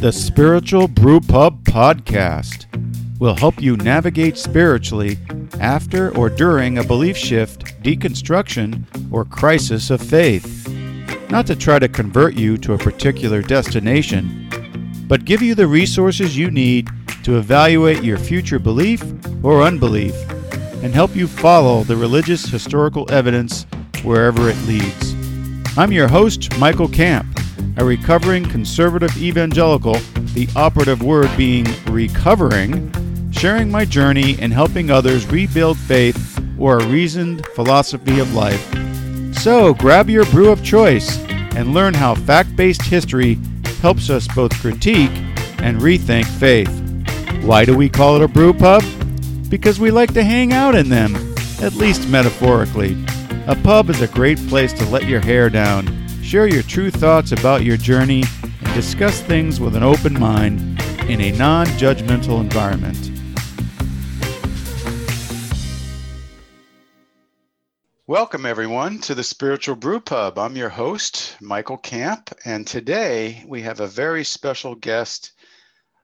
The Spiritual Brew Pub Podcast will help you navigate spiritually after or during a belief shift, deconstruction, or crisis of faith. Not to try to convert you to a particular destination, but give you the resources you need to evaluate your future belief or unbelief and help you follow the religious historical evidence wherever it leads. I'm your host, Michael Camp, a recovering conservative evangelical, the operative word being recovering, sharing my journey and helping others rebuild faith or a reasoned philosophy of life. So grab your brew of choice and learn how fact based history helps us both critique and rethink faith. Why do we call it a brew pub? Because we like to hang out in them, at least metaphorically. A pub is a great place to let your hair down, share your true thoughts about your journey, and discuss things with an open mind in a non judgmental environment. Welcome, everyone, to the Spiritual Brew Pub. I'm your host, Michael Camp, and today we have a very special guest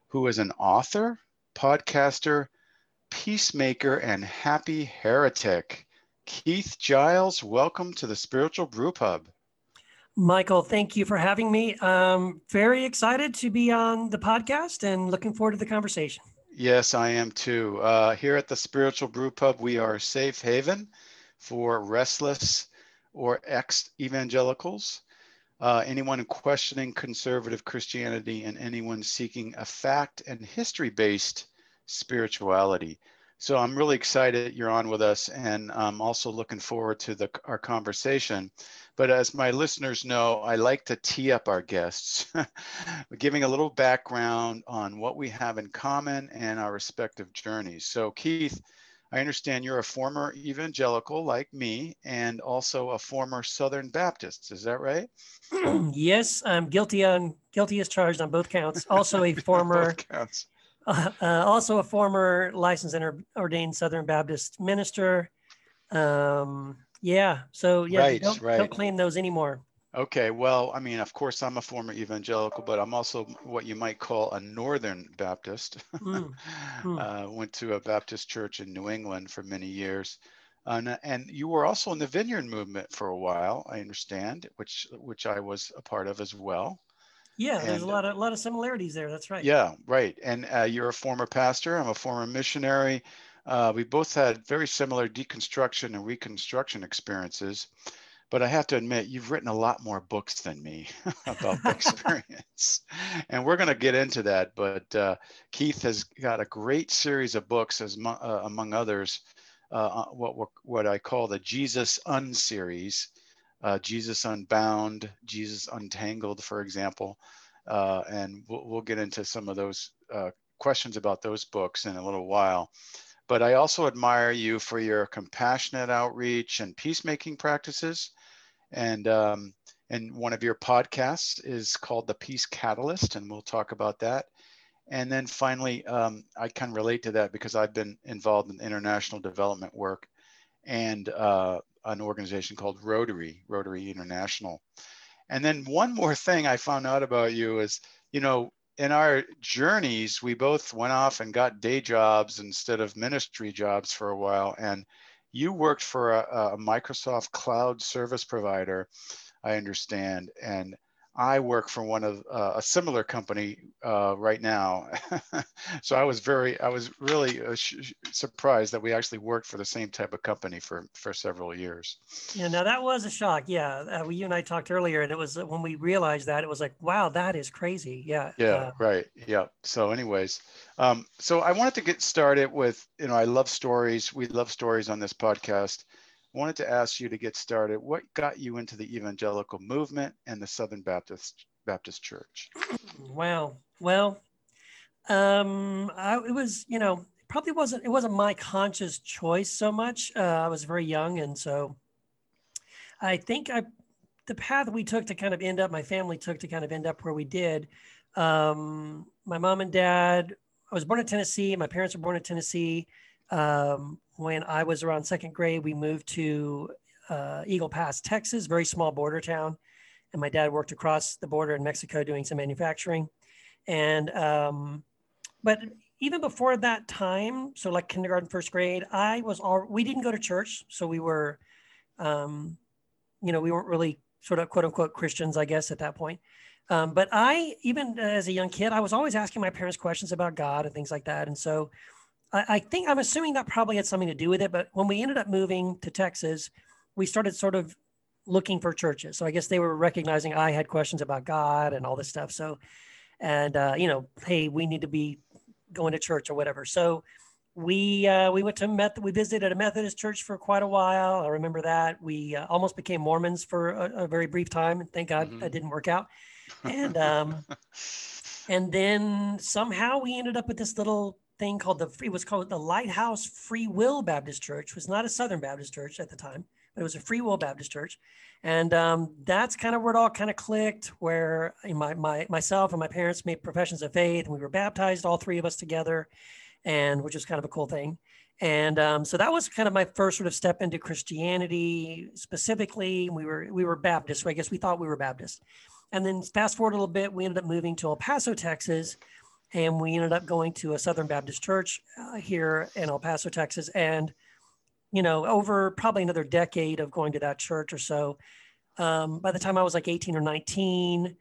who is an author, podcaster, peacemaker, and happy heretic. Keith Giles, welcome to the Spiritual Brew Pub. Michael, thank you for having me. I'm very excited to be on the podcast and looking forward to the conversation. Yes, I am too. Uh, here at the Spiritual Brew Pub, we are a safe haven for restless or ex evangelicals, uh, anyone questioning conservative Christianity, and anyone seeking a fact and history based spirituality. So I'm really excited you're on with us, and I'm also looking forward to the, our conversation. But as my listeners know, I like to tee up our guests, giving a little background on what we have in common and our respective journeys. So, Keith, I understand you're a former evangelical like me and also a former Southern Baptist. Is that right? yes, I'm guilty on guilty as charged on both counts. Also a former counts. Uh, uh, also a former licensed and ordained Southern Baptist minister. Um, yeah, so yeah, right, don't, right. don't claim those anymore. Okay, well, I mean, of course, I'm a former evangelical, but I'm also what you might call a Northern Baptist. Mm. Mm. uh, went to a Baptist church in New England for many years, and, and you were also in the Vineyard movement for a while, I understand, which which I was a part of as well. Yeah, and, there's a lot of a lot of similarities there. That's right. Yeah, right. And uh, you're a former pastor. I'm a former missionary. Uh, we both had very similar deconstruction and reconstruction experiences but I have to admit, you've written a lot more books than me about the experience. and we're going to get into that. But uh, Keith has got a great series of books, as uh, among others, uh, uh what, what I call the Jesus Un series uh, Jesus Unbound, Jesus Untangled, for example. Uh, and we'll, we'll, get into some of those questions about those books in a little while. But I also admire you for your compassionate outreach and peacemaking practices and um, and one of your podcasts is called the Peace Catalyst, and we'll talk about that. And then finally, um, I can relate to that because I've been involved in international development work and uh, an organization called Rotary, Rotary International. And then one more thing I found out about you is, you know, in our journeys, we both went off and got day jobs instead of ministry jobs for a while. And you worked for a, a Microsoft cloud service provider, I understand, and I work for one of uh, a similar company uh, right now. so I was very, I was really uh, sh- surprised that we actually worked for the same type of company for for several years. Yeah, now that was a shock. Yeah, uh, you and I talked earlier, and it was uh, when we realized that it was like, wow, that is crazy. Yeah. Yeah. Uh, right. Yeah. So, anyways, um, so I wanted to get started with, you know, I love stories. We love stories on this podcast wanted to ask you to get started. What got you into the evangelical movement and the Southern Baptist Baptist Church? Wow. Well, um, I, it was you know probably wasn't it wasn't my conscious choice so much. Uh, I was very young, and so I think I the path we took to kind of end up my family took to kind of end up where we did. Um, my mom and dad. I was born in Tennessee. My parents were born in Tennessee. Um, when I was around second grade, we moved to uh, Eagle Pass, Texas, very small border town. And my dad worked across the border in Mexico doing some manufacturing. And um, but even before that time, so like kindergarten, first grade, I was all we didn't go to church, so we were, um, you know, we weren't really sort of quote unquote Christians, I guess, at that point. Um, but I, even as a young kid, I was always asking my parents questions about God and things like that. And so I, I think I'm assuming that probably had something to do with it. But when we ended up moving to Texas, we started sort of looking for churches. So I guess they were recognizing I had questions about God and all this stuff. So, and uh, you know, hey, we need to be going to church or whatever. So we uh, we went to Meth- we visited a Methodist church for quite a while. I remember that we uh, almost became Mormons for a, a, very brief time, and thank God mm-hmm. that didn't work out. And um, and then somehow we ended up with this little thing called the it was called the Lighthouse Free Will Baptist Church. It was not a Southern Baptist church at the time, it was a Free Will Baptist church, and um, that's kind of where it all kind of clicked. Where my my myself and my parents made professions of faith, and we were baptized, all three of us together and which is kind of a cool thing. And um, so that was kind of my first sort of step into Christianity specifically. We were we were Baptist, so I guess we thought we were Baptist. And then fast forward a little bit, we ended up moving to El Paso, Texas, and we ended up going to a Southern Baptist church uh, here in El Paso, Texas. And you know, over probably another decade of going to that church or so, um, by the time I was like 18 or 19,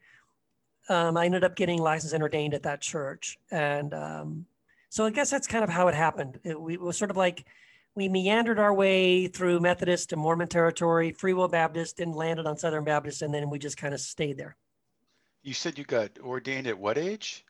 um, I ended up getting licensed and ordained at that church. And um, so I guess that's kind of how it happened. It, we, it was sort of like we meandered our way through Methodist and Mormon territory, Free Will Baptist, and landed on Southern Baptist, and then we just kind of stayed there. You said you got ordained at what age?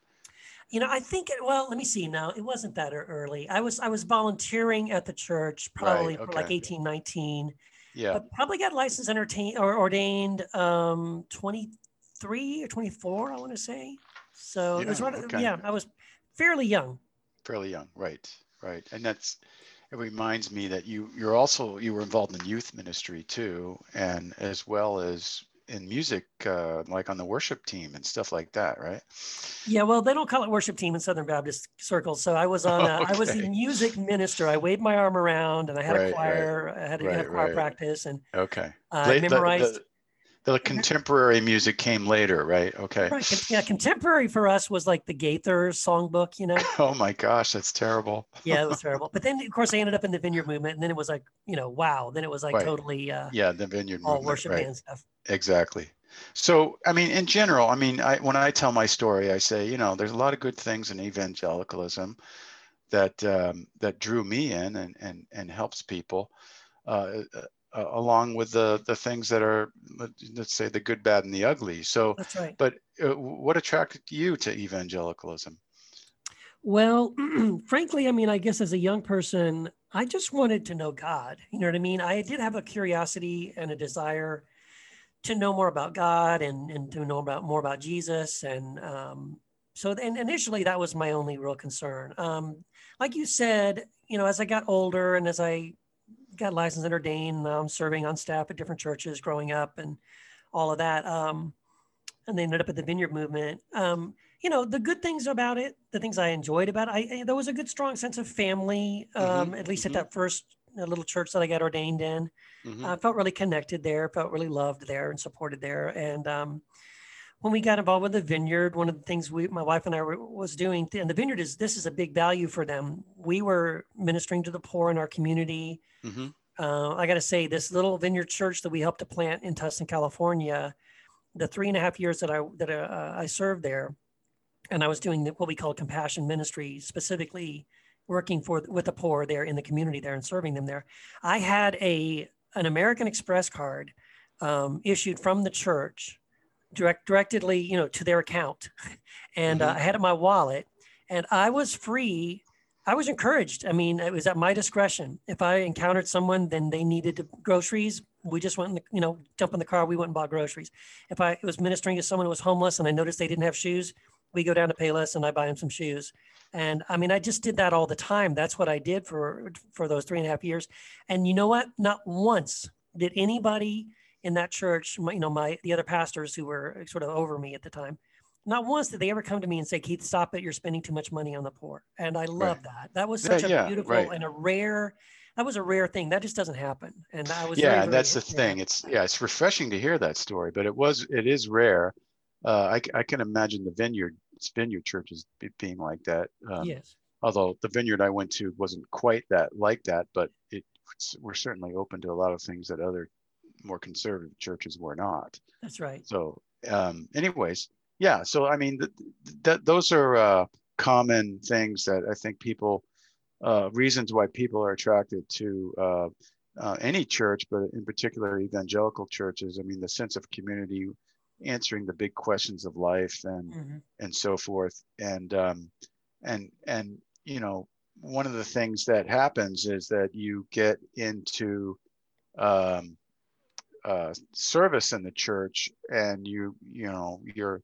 You know, I think it, well, let me see now. It wasn't that early. I was I was volunteering at the church probably right, okay. for like 18, 19. Yeah. But probably got licensed entertain or ordained um 23 or 24, I want to say. So yeah, it was right, okay. yeah, I was fairly young fairly young, right? Right, and that's it reminds me that you you're also you were involved in youth ministry too, and as well as in music, uh, like on the worship team and stuff like that, right? Yeah, well, they don't call it worship team in Southern Baptist circles. So I was on, okay. I was the music minister. I waved my arm around, and I had right, a choir. Right. I had, right, had a choir practice, and okay, I memorized. The, the, the contemporary music came later, right? Okay. Right. Yeah, contemporary for us was like the Gaither songbook, you know. Oh my gosh, that's terrible. yeah, it was terrible. But then, of course, I ended up in the Vineyard Movement, and then it was like, you know, wow. Then it was like right. totally. Uh, yeah, the Vineyard all Movement. worship right. band stuff. Exactly. So, I mean, in general, I mean, I, when I tell my story, I say, you know, there's a lot of good things in evangelicalism that um, that drew me in and and and helps people. Uh, uh along with the the things that are let's say the good bad and the ugly. So that's right. but uh, what attracted you to evangelicalism? Well frankly i mean i guess as a young person i just wanted to know god. You know what i mean? I did have a curiosity and a desire to know more about god and and to know about more about jesus. And um, so and initially that was my only real concern. Um, like you said you know as i got older and as i got licensed and ordained. I'm serving on staff at different churches growing up and all of that. Um, and they ended up at the Vineyard Movement. Um, you know, the good things about it, the things I enjoyed about it, I, there was a good, strong sense of family, um, mm-hmm, at least mm-hmm. at that first little church that I got ordained in. Mm-hmm. I felt really connected there, felt really loved there and supported there. And um, when we got involved with the vineyard, one of the things we, my wife and I were, was doing, and the vineyard is this is a big value for them. We were ministering to the poor in our community. Mm-hmm. Uh, I got to say, this little vineyard church that we helped to plant in Tustin, California, the three and a half years that I that uh, I served there, and I was doing what we call compassion ministry, specifically working for with the poor there in the community there and serving them there. I had a an American Express card um, issued from the church, direct directedly, you know, to their account, and uh, mm-hmm. uh, I had it in my wallet, and I was free I was encouraged. I mean, it was at my discretion. If I encountered someone, then they needed groceries. We just went, in the, you know, jump in the car. We went and bought groceries. If I was ministering to someone who was homeless and I noticed they didn't have shoes, we go down to Payless and I buy them some shoes. And I mean, I just did that all the time. That's what I did for for those three and a half years. And you know what? Not once did anybody in that church, you know, my the other pastors who were sort of over me at the time, not once did they ever come to me and say, Keith, stop it. You're spending too much money on the poor. And I love right. that. That was such yeah, a yeah, beautiful right. and a rare, that was a rare thing. That just doesn't happen. And I was, yeah, very, that's the thing. It's, yeah, it's refreshing to hear that story, but it was, it is rare. Uh, I, I can imagine the vineyard Vineyard churches being like that. Um, yes. Although the Vineyard I went to wasn't quite that like that, but it we're certainly open to a lot of things that other more conservative churches were not. That's right. So, um, anyways, yeah. So I mean, th- th- those are uh, common things that I think people uh, reasons why people are attracted to uh, uh, any church, but in particular evangelical churches. I mean, the sense of community, answering the big questions of life, and mm-hmm. and so forth, and um, and and you know, one of the things that happens is that you get into um, uh, service in the church, and you you know you're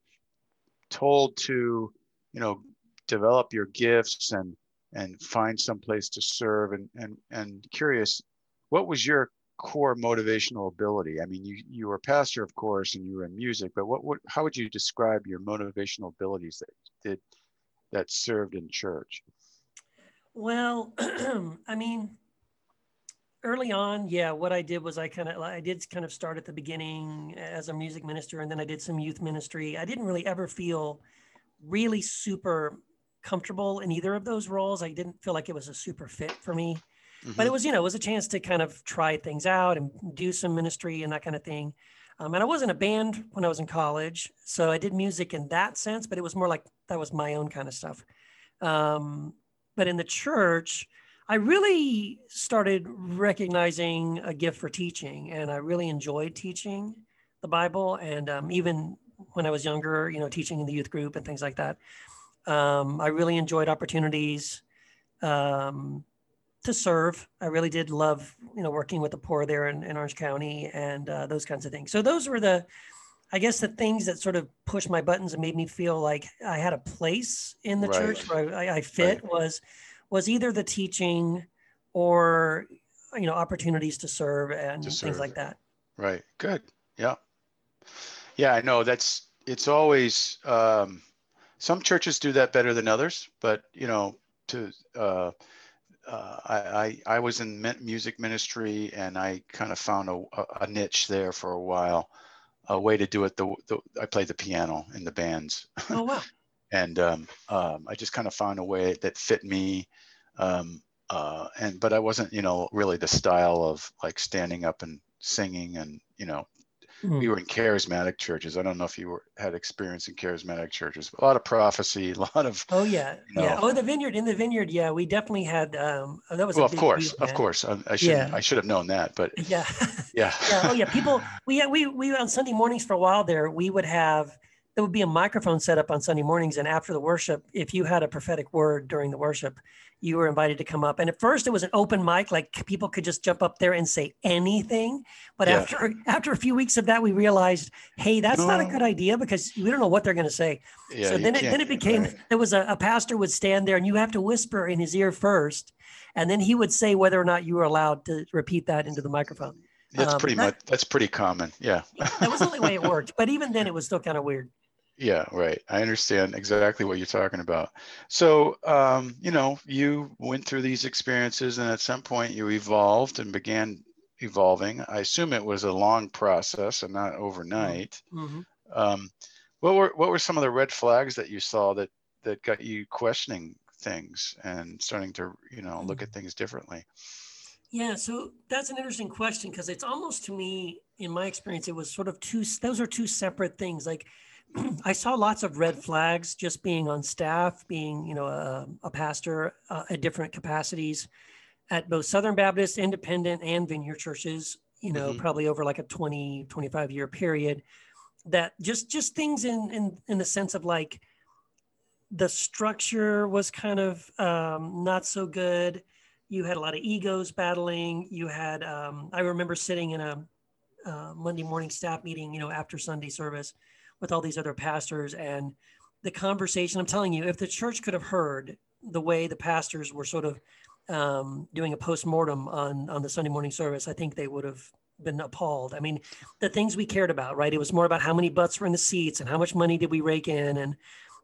told to you know develop your gifts and and find some place to serve and and and curious what was your core motivational ability? I mean you you were a pastor of course and you were in music but what, what how would you describe your motivational abilities that did that served in church? Well i mean early on yeah what i did was i kind of i did kind of start at the beginning as a music minister and then i did some youth ministry i didn't really ever feel really super comfortable in either of those roles. I didn't feel like it was a super fit for me. Mm-hmm. But it mm-hmm. was, you know, it was a chance to kind of try things out and do some ministry and that kind of thing. Um, and I was in a band when I was in college, so I did music in that sense, but it was more like that was my own kind of stuff. Um, but in the church, I really started recognizing a gift for teaching, and I really enjoyed teaching the Bible. And um, even when I was younger, you know, teaching in the youth group and things like that. Um, I really enjoyed opportunities um, to serve. I really did love, you know, working with the poor there in, in Orange County and uh, those kinds of things. So those were the, I guess, the things that sort of pushed my buttons and made me feel like I had a place in the right. church where I, I fit right. was was either the teaching or you know opportunities to serve and to things like that. Right. Good. Yeah. Yeah, I know that's it's always um, some churches do that better than others, but you know, to uh, uh, I, I, I was in music ministry and I kind of found a, a niche there for a while, a way to do it. The, the I played the piano in the bands. Oh wow! and um, um, I just kind of found a way that fit me. Um, uh, and but I wasn't, you know, really the style of like standing up and singing and you know Mm. We were in charismatic churches. I don't know if you were, had experience in charismatic churches. A lot of prophecy, a lot of. Oh yeah, you know, yeah. Oh, the vineyard in the vineyard. Yeah, we definitely had. Um, that was. Well, of course, of course. I, I should. Yeah. I should have known that, but. Yeah. Yeah. yeah. Oh yeah. People. We we we on Sunday mornings for a while there. We would have. There would be a microphone set up on Sunday mornings, and after the worship, if you had a prophetic word during the worship, you were invited to come up. And at first it was an open mic, like people could just jump up there and say anything. But yeah. after after a few weeks of that, we realized, hey, that's no. not a good idea because we don't know what they're going to say. Yeah, so then it then it became right. there was a, a pastor would stand there and you have to whisper in his ear first, and then he would say whether or not you were allowed to repeat that into the microphone. That's um, pretty that, much that's pretty common. Yeah. that was the only way it worked. But even then it was still kind of weird. Yeah, right. I understand exactly what you're talking about. So, um, you know, you went through these experiences and at some point you evolved and began evolving. I assume it was a long process and not overnight. Mm-hmm. Um, what were what were some of the red flags that you saw that that got you questioning things and starting to, you know, look at mm-hmm. things differently? Yeah, so that's an interesting question because it's almost to me, in my experience, it was sort of two. Those are two separate things. Like I saw lots of red flags just being on staff, being, you know, a, a pastor uh, at different capacities at both Southern Baptist, Independent, and Vineyard churches, you know, mm-hmm. probably over like a 20, 25 year period that just, just things in, in, in the sense of like the structure was kind of um, not so good. You had a lot of egos battling. You had, um, I remember sitting in a uh, Monday morning staff meeting, you know, after Sunday service with all these other pastors and the conversation. I'm telling you, if the church could have heard the way the pastors were sort of um, doing a post-mortem on on the Sunday morning service, I think they would have been appalled. I mean, the things we cared about, right? It was more about how many butts were in the seats and how much money did we rake in and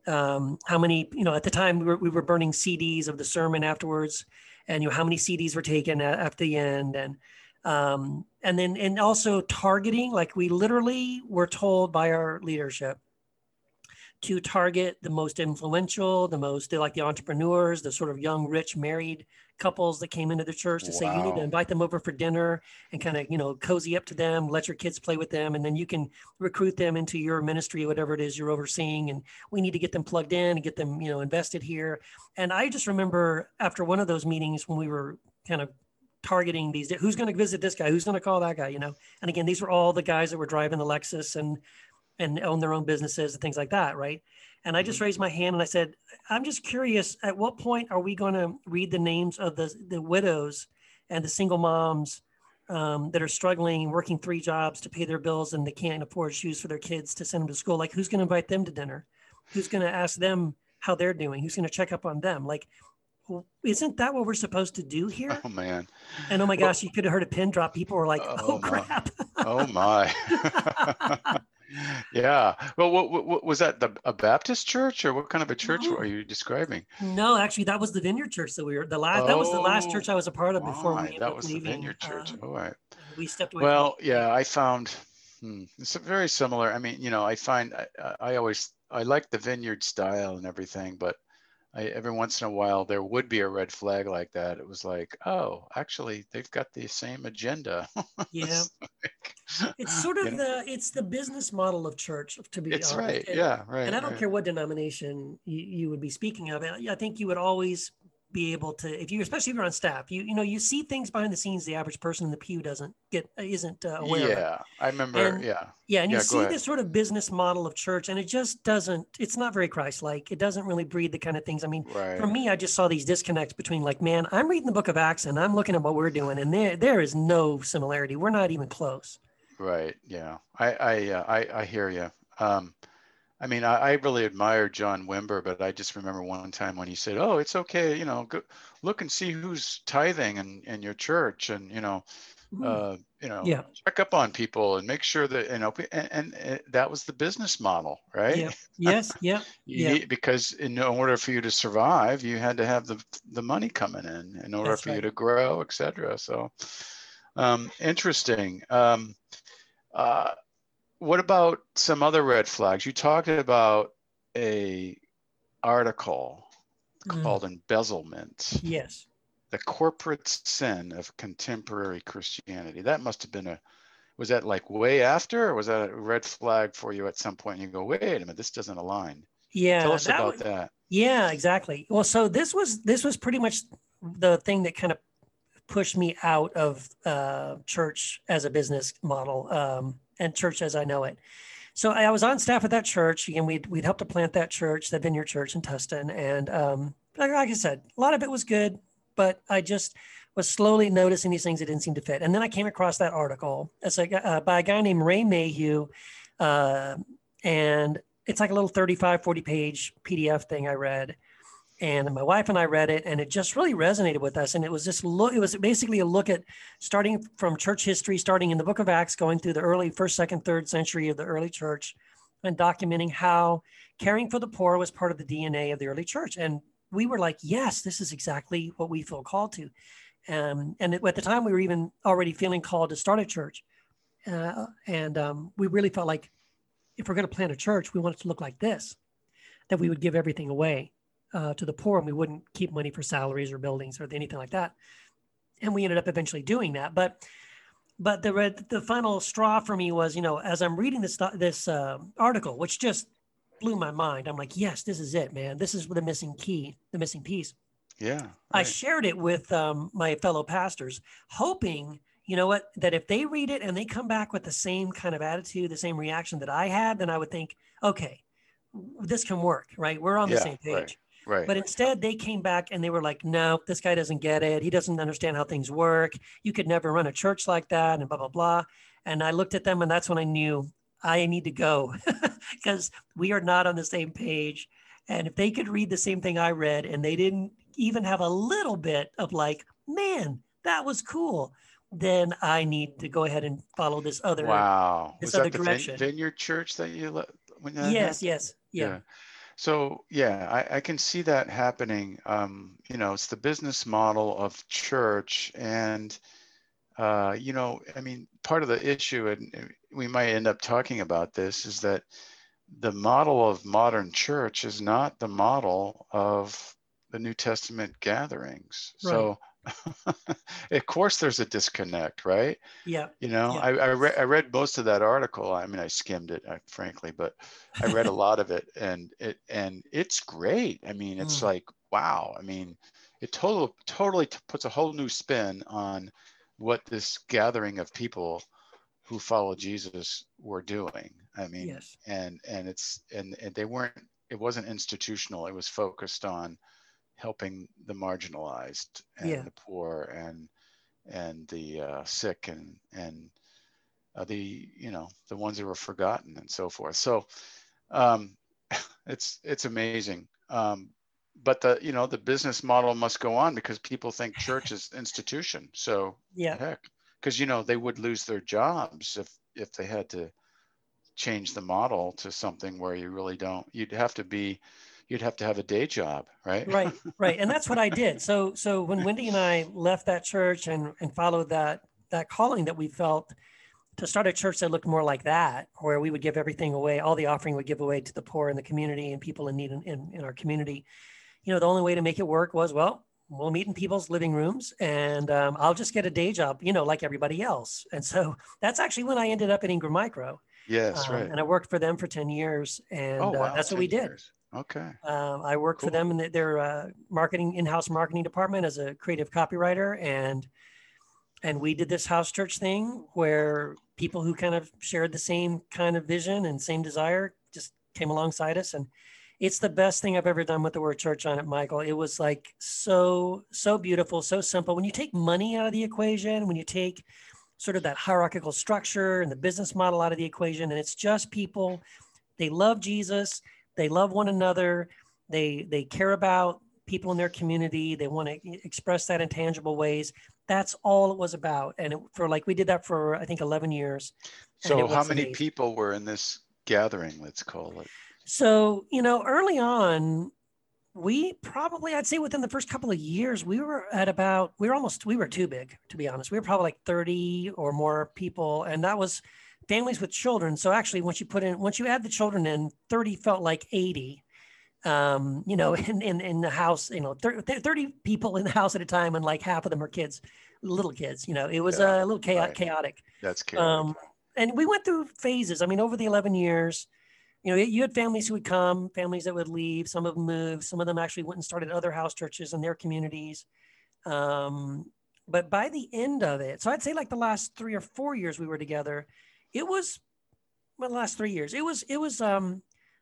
um, how many, you know, at the time we were, we were burning CDs of the sermon afterwards and, you know, how many CDs were taken at, at the end and, um, and then and also targeting like we literally were told by our leadership to target the most influential, the most like the entrepreneurs, the sort of young, rich, married couples that came into the church to wow. say you need to invite them over for dinner and kind of you know cozy up to them, let your kids play with them, and then you can recruit them into your ministry, whatever it is you're overseeing. And we need to get them plugged in and get them you know invested here. And I just remember after one of those meetings when we were kind of targeting these who's going to visit this guy who's going to call that guy you know and again these were all the guys that were driving the lexus and and own their own businesses and things like that, right? And I just mm-hmm. raised my hand and I said, I'm just curious, at what point are we going to read the names of the, the widows and the single moms um, that are struggling, working three jobs to pay their bills and they can't afford shoes for their kids to send them to school? Like, who's going to invite them to dinner? Who's going to ask them how they're doing? Who's going to check up on them? Like, isn't that what we're supposed to do here? Oh man! And oh my gosh, you could have heard a pin drop. People were like, "Oh, oh crap!" oh my! yeah. Well, what, what, what, was that? The a Baptist church, or what kind of a church no. are you describing? No, actually, that was the Vineyard Church that we were. The last oh, that was the last church I was a part of before my, we That was leaving. the Vineyard Church. Uh, All right. We stepped away. Well, yeah, I found hmm, it's very similar. I mean, you know, I find I, I always I like the Vineyard style and everything, but I, every once in a while there would be a red flag like that. It was like, oh, actually, they've got the same agenda. Yeah, it's sort of the it's the business model of church, to be it's honest. right. And, yeah, right. And I don't right. care what denomination you, you would be speaking of. I think you would always be able to if you especially if you're on staff you you know you see things behind the scenes the average person in the pew doesn't get isn't uh, aware yeah i remember and, yeah. yeah and yeah, you see ahead. this sort of business model of church and it just doesn't it's not very christ-like. It doesn't really breed the kind of things i mean right. for me i just saw these disconnects between like man i'm reading the book of acts and i'm looking at what we're doing and there there is no similarity. We're not even close. Right yeah. I i uh, i, I hear you um I mean, I, I, really admire John Wimber, but I just remember one time when he said, "Oh, it's okay, you know, go look and see who's tithing in, in your church, and you know, mm-hmm. uh, you know, yeah. check up on people and make sure that you know." And, and, and that was the business model, right? Yeah. Yes. Yeah. yeah. Because in order for you to survive, you had to have the the money coming in in order That's for right. you to grow, etc. So, um, interesting. Um, uh, what about some other red flags? You talked about a article mm. called embezzlement. Yes. The corporate sin of contemporary Christianity. That must have been a was that like way after or was that a red flag for you at some point and you go, wait a minute, this doesn't align. Yeah. Tell us that about that. Yeah, exactly. Well, so this was this was pretty much the thing that kind of pushed me out of uh, church as a business model. Um, and church as I know it. So I was on staff at that church, and we'd we'd helped to plant that church, that Vineyard Church in Tustin, and um, like, like I said, a lot of it was good, but I just was slowly noticing these things that didn't seem to fit. And then I came across that article. It's like uh, by a guy named Ray Mayhew, uh, and it's like a little 35, 40 page PDF thing I read and my wife and I read it, and it just really resonated with us. And it was just look. It was basically a look at starting from church history, starting in the Book of Acts, going through the early first, second, third century of the early church, and documenting how caring for the poor was part of the DNA of the early church. And we were like, yes, this is exactly what we feel called to. Um, and at the time, we were even already feeling called to start a church, uh, and um, we really felt like if we're going to plant a church, we want it to look like this, that we would give everything away uh, to the poor and we wouldn't keep money for salaries or buildings or anything like that. And we ended up eventually doing that. But but the red, the final straw for me was, you know, as I'm reading this this uh, article, which just blew my mind. I'm like, yes, this is it, man. This is the missing key, the missing piece. Yeah. Right. I shared it with um, my fellow pastors, hoping, you know what, that if they read it and they come back with the same kind of attitude, the same reaction that I had, then I would think, okay, this can work, right? We're on the yeah, same page. Right. Right. But instead, they came back and they were like, no, this guy doesn't get it. He doesn't understand how things work. You could never run a church like that and blah, blah, blah. And I looked at them and that's when I knew I need to go because we are not on the same page. And if they could read the same thing I read and they didn't even have a little bit of like, man, that was cool, then I need to go ahead and follow this other wow. This was other that direction. the Vineyard Church that you when yes, yes, yeah. yeah. So yeah, I, I can see that happening. Um, you know, it's the business model of church, and uh, you know, I mean, part of the issue, and we might end up talking about this, is that the model of modern church is not the model of the New Testament gatherings. Right. So of course there's a disconnect, right? Yeah. You know, yeah. I, I, re- I read most of that article. I mean, I skimmed it, I, frankly, but I read a lot of it and it, and it's great. I mean, it's mm. like, wow. I mean, it totally, totally puts a whole new spin on what this gathering of people who follow Jesus were doing. I mean, yes. and, and it's, and, and they weren't, it wasn't institutional. It was focused on, helping the marginalized and yeah. the poor and and the uh, sick and and uh, the you know the ones who were forgotten and so forth. So um, it's it's amazing. Um, but the you know the business model must go on because people think church is institution. So yeah, heck, because you know they would lose their jobs if if they had to change the model to something where you really don't. You'd have to be you'd have to have a day job, right? Right, right. And that's what I did. So so when Wendy and I left that church and and followed that that calling that we felt to start a church that looked more like that, where we would give everything away, all the offering would give away to the poor in the community and people in need in, in, in our community. You know, the only way to make it work was, well, we'll meet in people's living rooms and um, I'll just get a day job, you know, like everybody else. And so that's actually when I ended up at Ingram Micro. Yes, um, right. And I worked for them for 10 years. And oh, wow, uh, that's what we did. Years. Okay. Um, I work cool. for them in their uh, marketing in-house marketing department as a creative copywriter, and and we did this house church thing where people who kind of shared the same kind of vision and same desire just came alongside us, and it's the best thing I've ever done with the word church on it, Michael. It was like so so beautiful, so simple. When you take money out of the equation, when you take sort of that hierarchical structure and the business model out of the equation, and it's just people. They love Jesus they love one another. They they care about people in their community. They want to express that in tangible ways. That's all it was about. And it, for like we did that for I think 11 years. So how many amazing. people were in this gathering? Let's call it. So you know, early on, we probably I'd say within the first couple of years, we were at about we were almost we were too big to be honest. We were probably like 30 or more people, and that was families with children. So actually, once you put in, once you add the children in, 30 felt like 80. Um, you know, in, in, in the house, you know, 30, 30, people in the house at a time, and like half of them are kids, little kids. You know, it was yeah, a little chaotic. Right. chaotic. That's chaotic. Um, and we went through phases. I mean, over the 11 years, you know, you had families who would come, families that would leave. Some of them moved. Some of them actually went and started other house churches in their communities. Um, but by the end of it, so I'd say like the last three or four years we were together, it was well, the last three years. It was it was um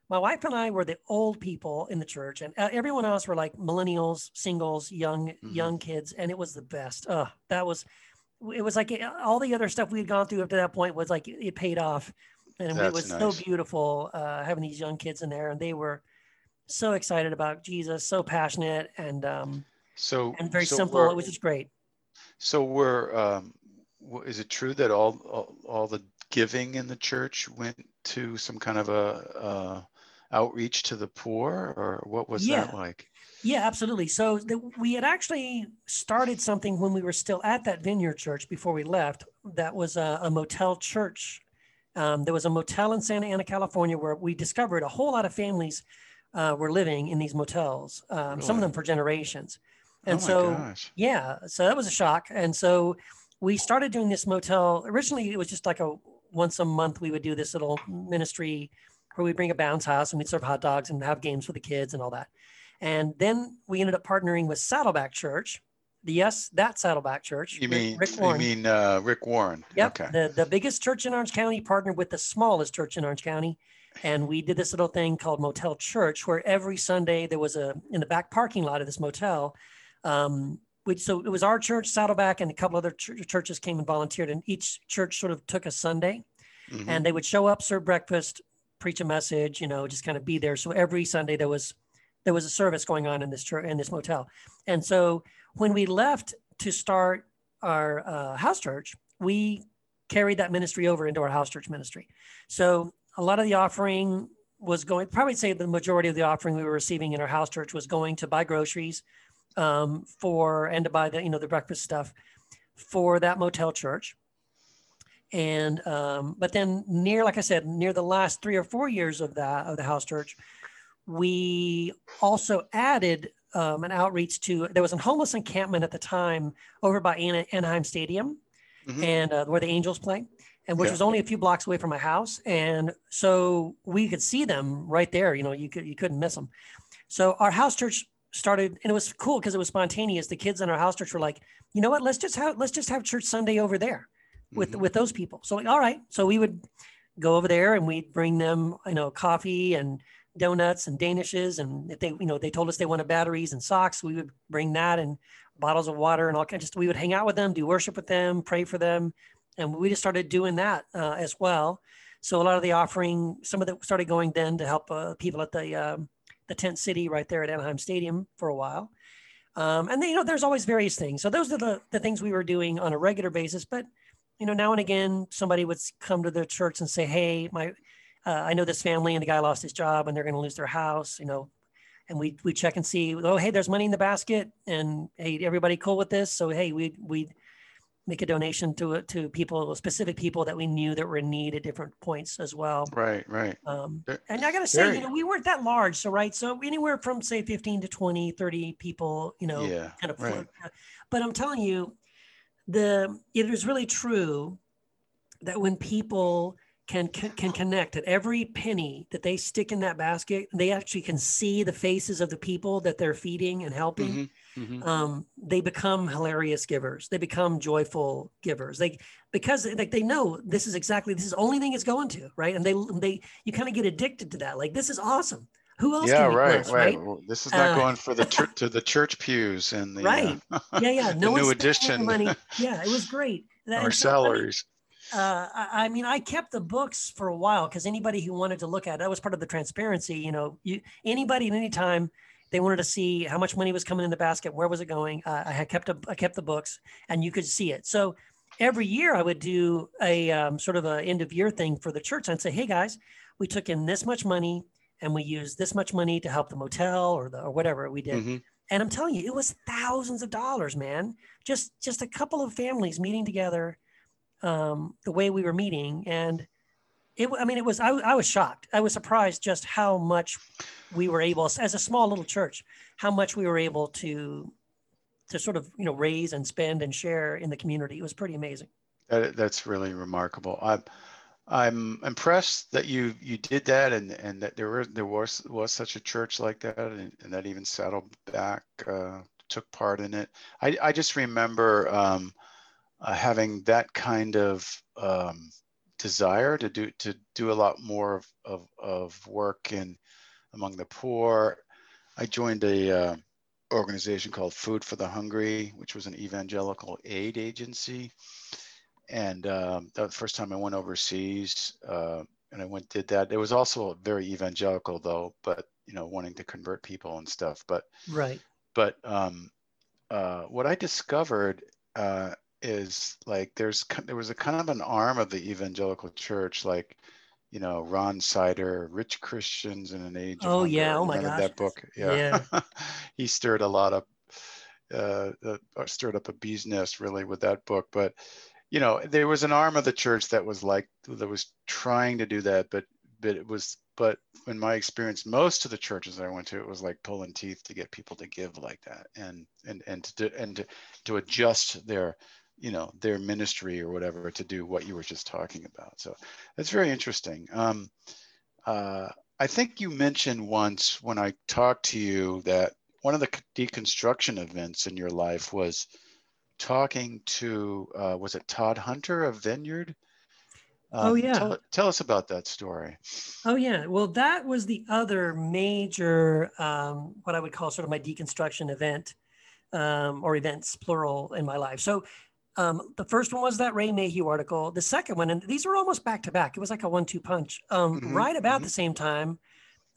my wife and I were the old people in the church, and uh, everyone else were like millennials, singles, young mm-hmm. young kids, and it was the best. Uh, that was it was like uh, all the other stuff we had gone through up to that point was like it paid off, and That's it was nice. so beautiful uh, having these young kids in there, and they were so excited about Jesus, so passionate, and um, so and very so simple. It was just great. So we're um, is it true that all, all, all the giving in the church went to some kind of a, a outreach to the poor, or what was yeah. that like? Yeah, absolutely. So the, we had actually started something when we were still at that vineyard church before we left. That was a, a motel church. Um, there was a motel in Santa Ana, California, where we discovered a whole lot of families uh, were living in these motels. Um, really? Some of them for generations. And oh so, gosh. yeah, so that was a shock. And so we started doing this motel. Originally, it was just like a once a month we would do this little ministry where we'd bring a bounce house and we'd serve hot dogs and have games for the kids and all that. And then we ended up partnering with Saddleback Church. The yes, that Saddleback Church. You mean Rick, Warren. You mean uh, Rick Warren? Yep. Okay. The the biggest church in Orange County partnered with the smallest church in Orange County, and we did this little thing called Motel Church, where every Sunday there was a in the back parking lot of this motel. Um, which so it was our church, Saddleback, and a couple other ch- churches came and volunteered, and each church sort of took a Sunday, mm-hmm. and they would show up, serve breakfast, preach a message, you know, just kind of be there. So every Sunday there was there was a service going on in this church in this motel, and so when we left to start our uh, house church, we carried that ministry over into our house church ministry. So a lot of the offering was going, probably say the majority of the offering we were receiving in our house church was going to buy groceries um, for and to buy the you know the breakfast stuff for that motel church. And um, but then near, like I said, near the last three or four years of that of the house church, we also added um, an outreach to there was a homeless encampment at the time over by Anaheim Stadium, mm-hmm. and uh, where the Angels play, and which yeah. was only a few blocks away from my house, and so we could see them right there. You know, you could you couldn't miss them. So our house church started, and it was cool because it was spontaneous. The kids in our house church were like, you know what? Let's just have let's just have church Sunday over there with mm-hmm. with those people. So like, all right. So we would go over there and we'd bring them, you know, coffee and donuts and danishes and if they you know they told us they wanted batteries and socks we would bring that and bottles of water and all kinds just we would hang out with them do worship with them pray for them and we just started doing that uh, as well so a lot of the offering some of it started going then to help uh, people at the um, the tent city right there at anaheim stadium for a while. Um, and then you know there's always various things. So those are the, the things we were doing on a regular basis. But you know now and again somebody would come to the church and say hey my uh, I know this family and the guy lost his job and they're going to lose their house, you know, and we, we check and see, oh, hey, there's money in the basket and hey, everybody cool with this. So, hey, we, we make a donation to it to people, specific people that we knew that were in need at different points as well. Right. Right. Um, and I got to say, you know, we weren't that large. So, right. So anywhere from say 15 to 20, 30 people, you know, yeah, kind of, right. but I'm telling you the, it is really true that when people can, can connect at every penny that they stick in that basket they actually can see the faces of the people that they're feeding and helping mm-hmm, mm-hmm. Um, they become hilarious givers. They become joyful givers. They because like they know this is exactly this is the only thing it's going to right? And they they you kind of get addicted to that. Like this is awesome. Who else yeah right, right. right? This is not uh, going for the church to the church pews and the right. uh, yeah yeah. no new edition money. Yeah it was great. Our salaries. uh, I, mean, I kept the books for a while because anybody who wanted to look at it, that was part of the transparency. You know, you anybody at any time they wanted to see how much money was coming in the basket, where was it going. Uh, I had kept a, I kept the books, and you could see it. So every year I would do a um, sort of a end of year thing for the church. I'd say, hey guys, we took in this much money and we used this much money to help the motel or the or whatever we did. Mm-hmm. And I'm telling you, it was thousands of dollars, man. Just just a couple of families meeting together um, the way we were meeting, and it. I mean, it was. I, I was shocked. I was surprised just how much we were able, as a small little church, how much we were able to to sort of you know raise and spend and share in the community. It was pretty amazing. That, that's really remarkable. I'm I'm impressed that you you did that and and that there were there was was such a church like that and, and that even settled back uh, took part in it. I I just remember. Um, uh, having that kind of um, desire to do to do a lot more of, of, of work in among the poor. I joined a uh, organization called Food for the Hungry, which was an evangelical aid agency. And um, that was the first time I went overseas, uh, and I went did that. It was also very evangelical though, but you know, wanting to convert people and stuff. But right. But um, uh, what I discovered uh, is like there's there was a kind of an arm of the evangelical church like you know ron sider rich christians in an age oh yeah. Oh my god that book? Yeah, yeah. he stirred a lot of uh, uh, stirred up a bee's nest really with that book. But you know there was an arm of the church that was like that was trying to do that but but it was but in my experience most of the churches i went to it was like pulling teeth to get people to give like that and and and to and to, to adjust their you know their ministry or whatever to do what you were just talking about. So that's very interesting. Um, uh, i think you mentioned once when i talked to you that one of the deconstruction events in your life was talking to uh, was it todd hunter of vineyard? Um, oh yeah. tell, tell, us about that story. Oh yeah. Well that was the other major um, what i would call sort of my deconstruction event um, or events plural in my life. So um, the first one was that Ray Mayhew article. The second one, and these were almost back to back. It was like a one-two punch. Um, mm-hmm, right about mm-hmm. the same time,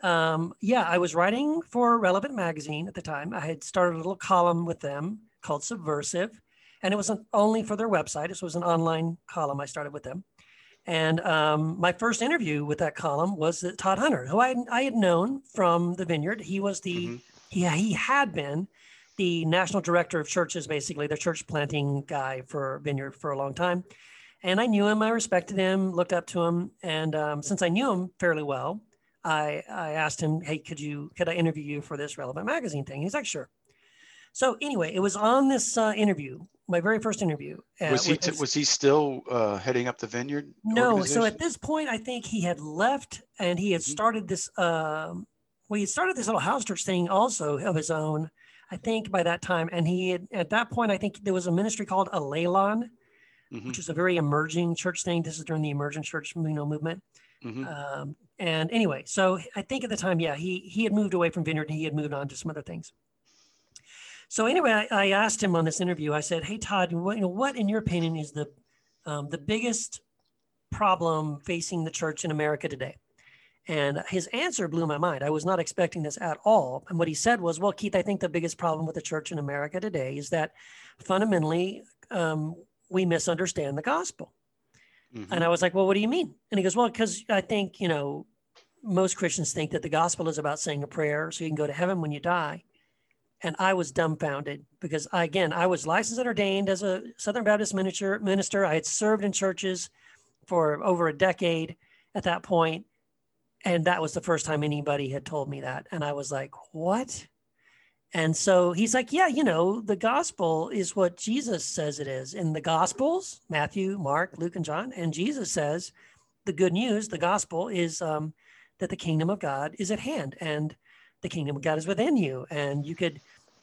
um, yeah, I was writing for Relevant Magazine at the time. I had started a little column with them called Subversive, and it wasn't only for their website. This was an online column I started with them. And um, my first interview with that column was Todd Hunter, who I, I had known from the Vineyard. He was the mm-hmm. he he had been the national director of churches, basically the church planting guy for Vineyard for a long time. And I knew him, I respected him, looked up to him. And um, since I knew him fairly well, I, I asked him, hey, could you, could I interview you for this relevant magazine thing? He's like, sure. So anyway, it was on this uh, interview, my very first interview. Uh, was he, t- was he still uh, heading up the vineyard? No. So at this point, I think he had left and he had mm-hmm. started this, um, well, he started this little house church thing also of his own, I think by that time. And he had, at that point, I think there was a ministry called Allelon, mm-hmm. which is a very emerging church thing. This is during the emergent church you know, movement. Mm-hmm. Um, and anyway, so I think at the time, yeah, he he had moved away from Vineyard and he had moved on to some other things. So anyway, I, I asked him on this interview. I said, "Hey Todd, what, you know, what in your opinion is the um, the biggest problem facing the church in America today?" And his answer blew my mind. I was not expecting this at all. And what he said was, "Well, Keith, I think the biggest problem with the church in America today is that fundamentally um, we misunderstand the gospel." Mm-hmm. And I was like, well, what do you mean? And he goes, well, because I think, you know, most Christians think that the gospel is about saying a prayer so you can go to heaven when you die. And I was dumbfounded because, I, again, I was licensed and ordained as a Southern Baptist minister. minister. I had served in churches for over a decade at that point, And that was the first time anybody had told me that. And I was like, what? And so he's like, yeah, you know, the gospel is what Jesus says it is. In the gospels, Matthew, Mark, Luke, and John, and Jesus says the good news, the gospel is um, that the kingdom of God is at hand and the kingdom of God is within you. And you could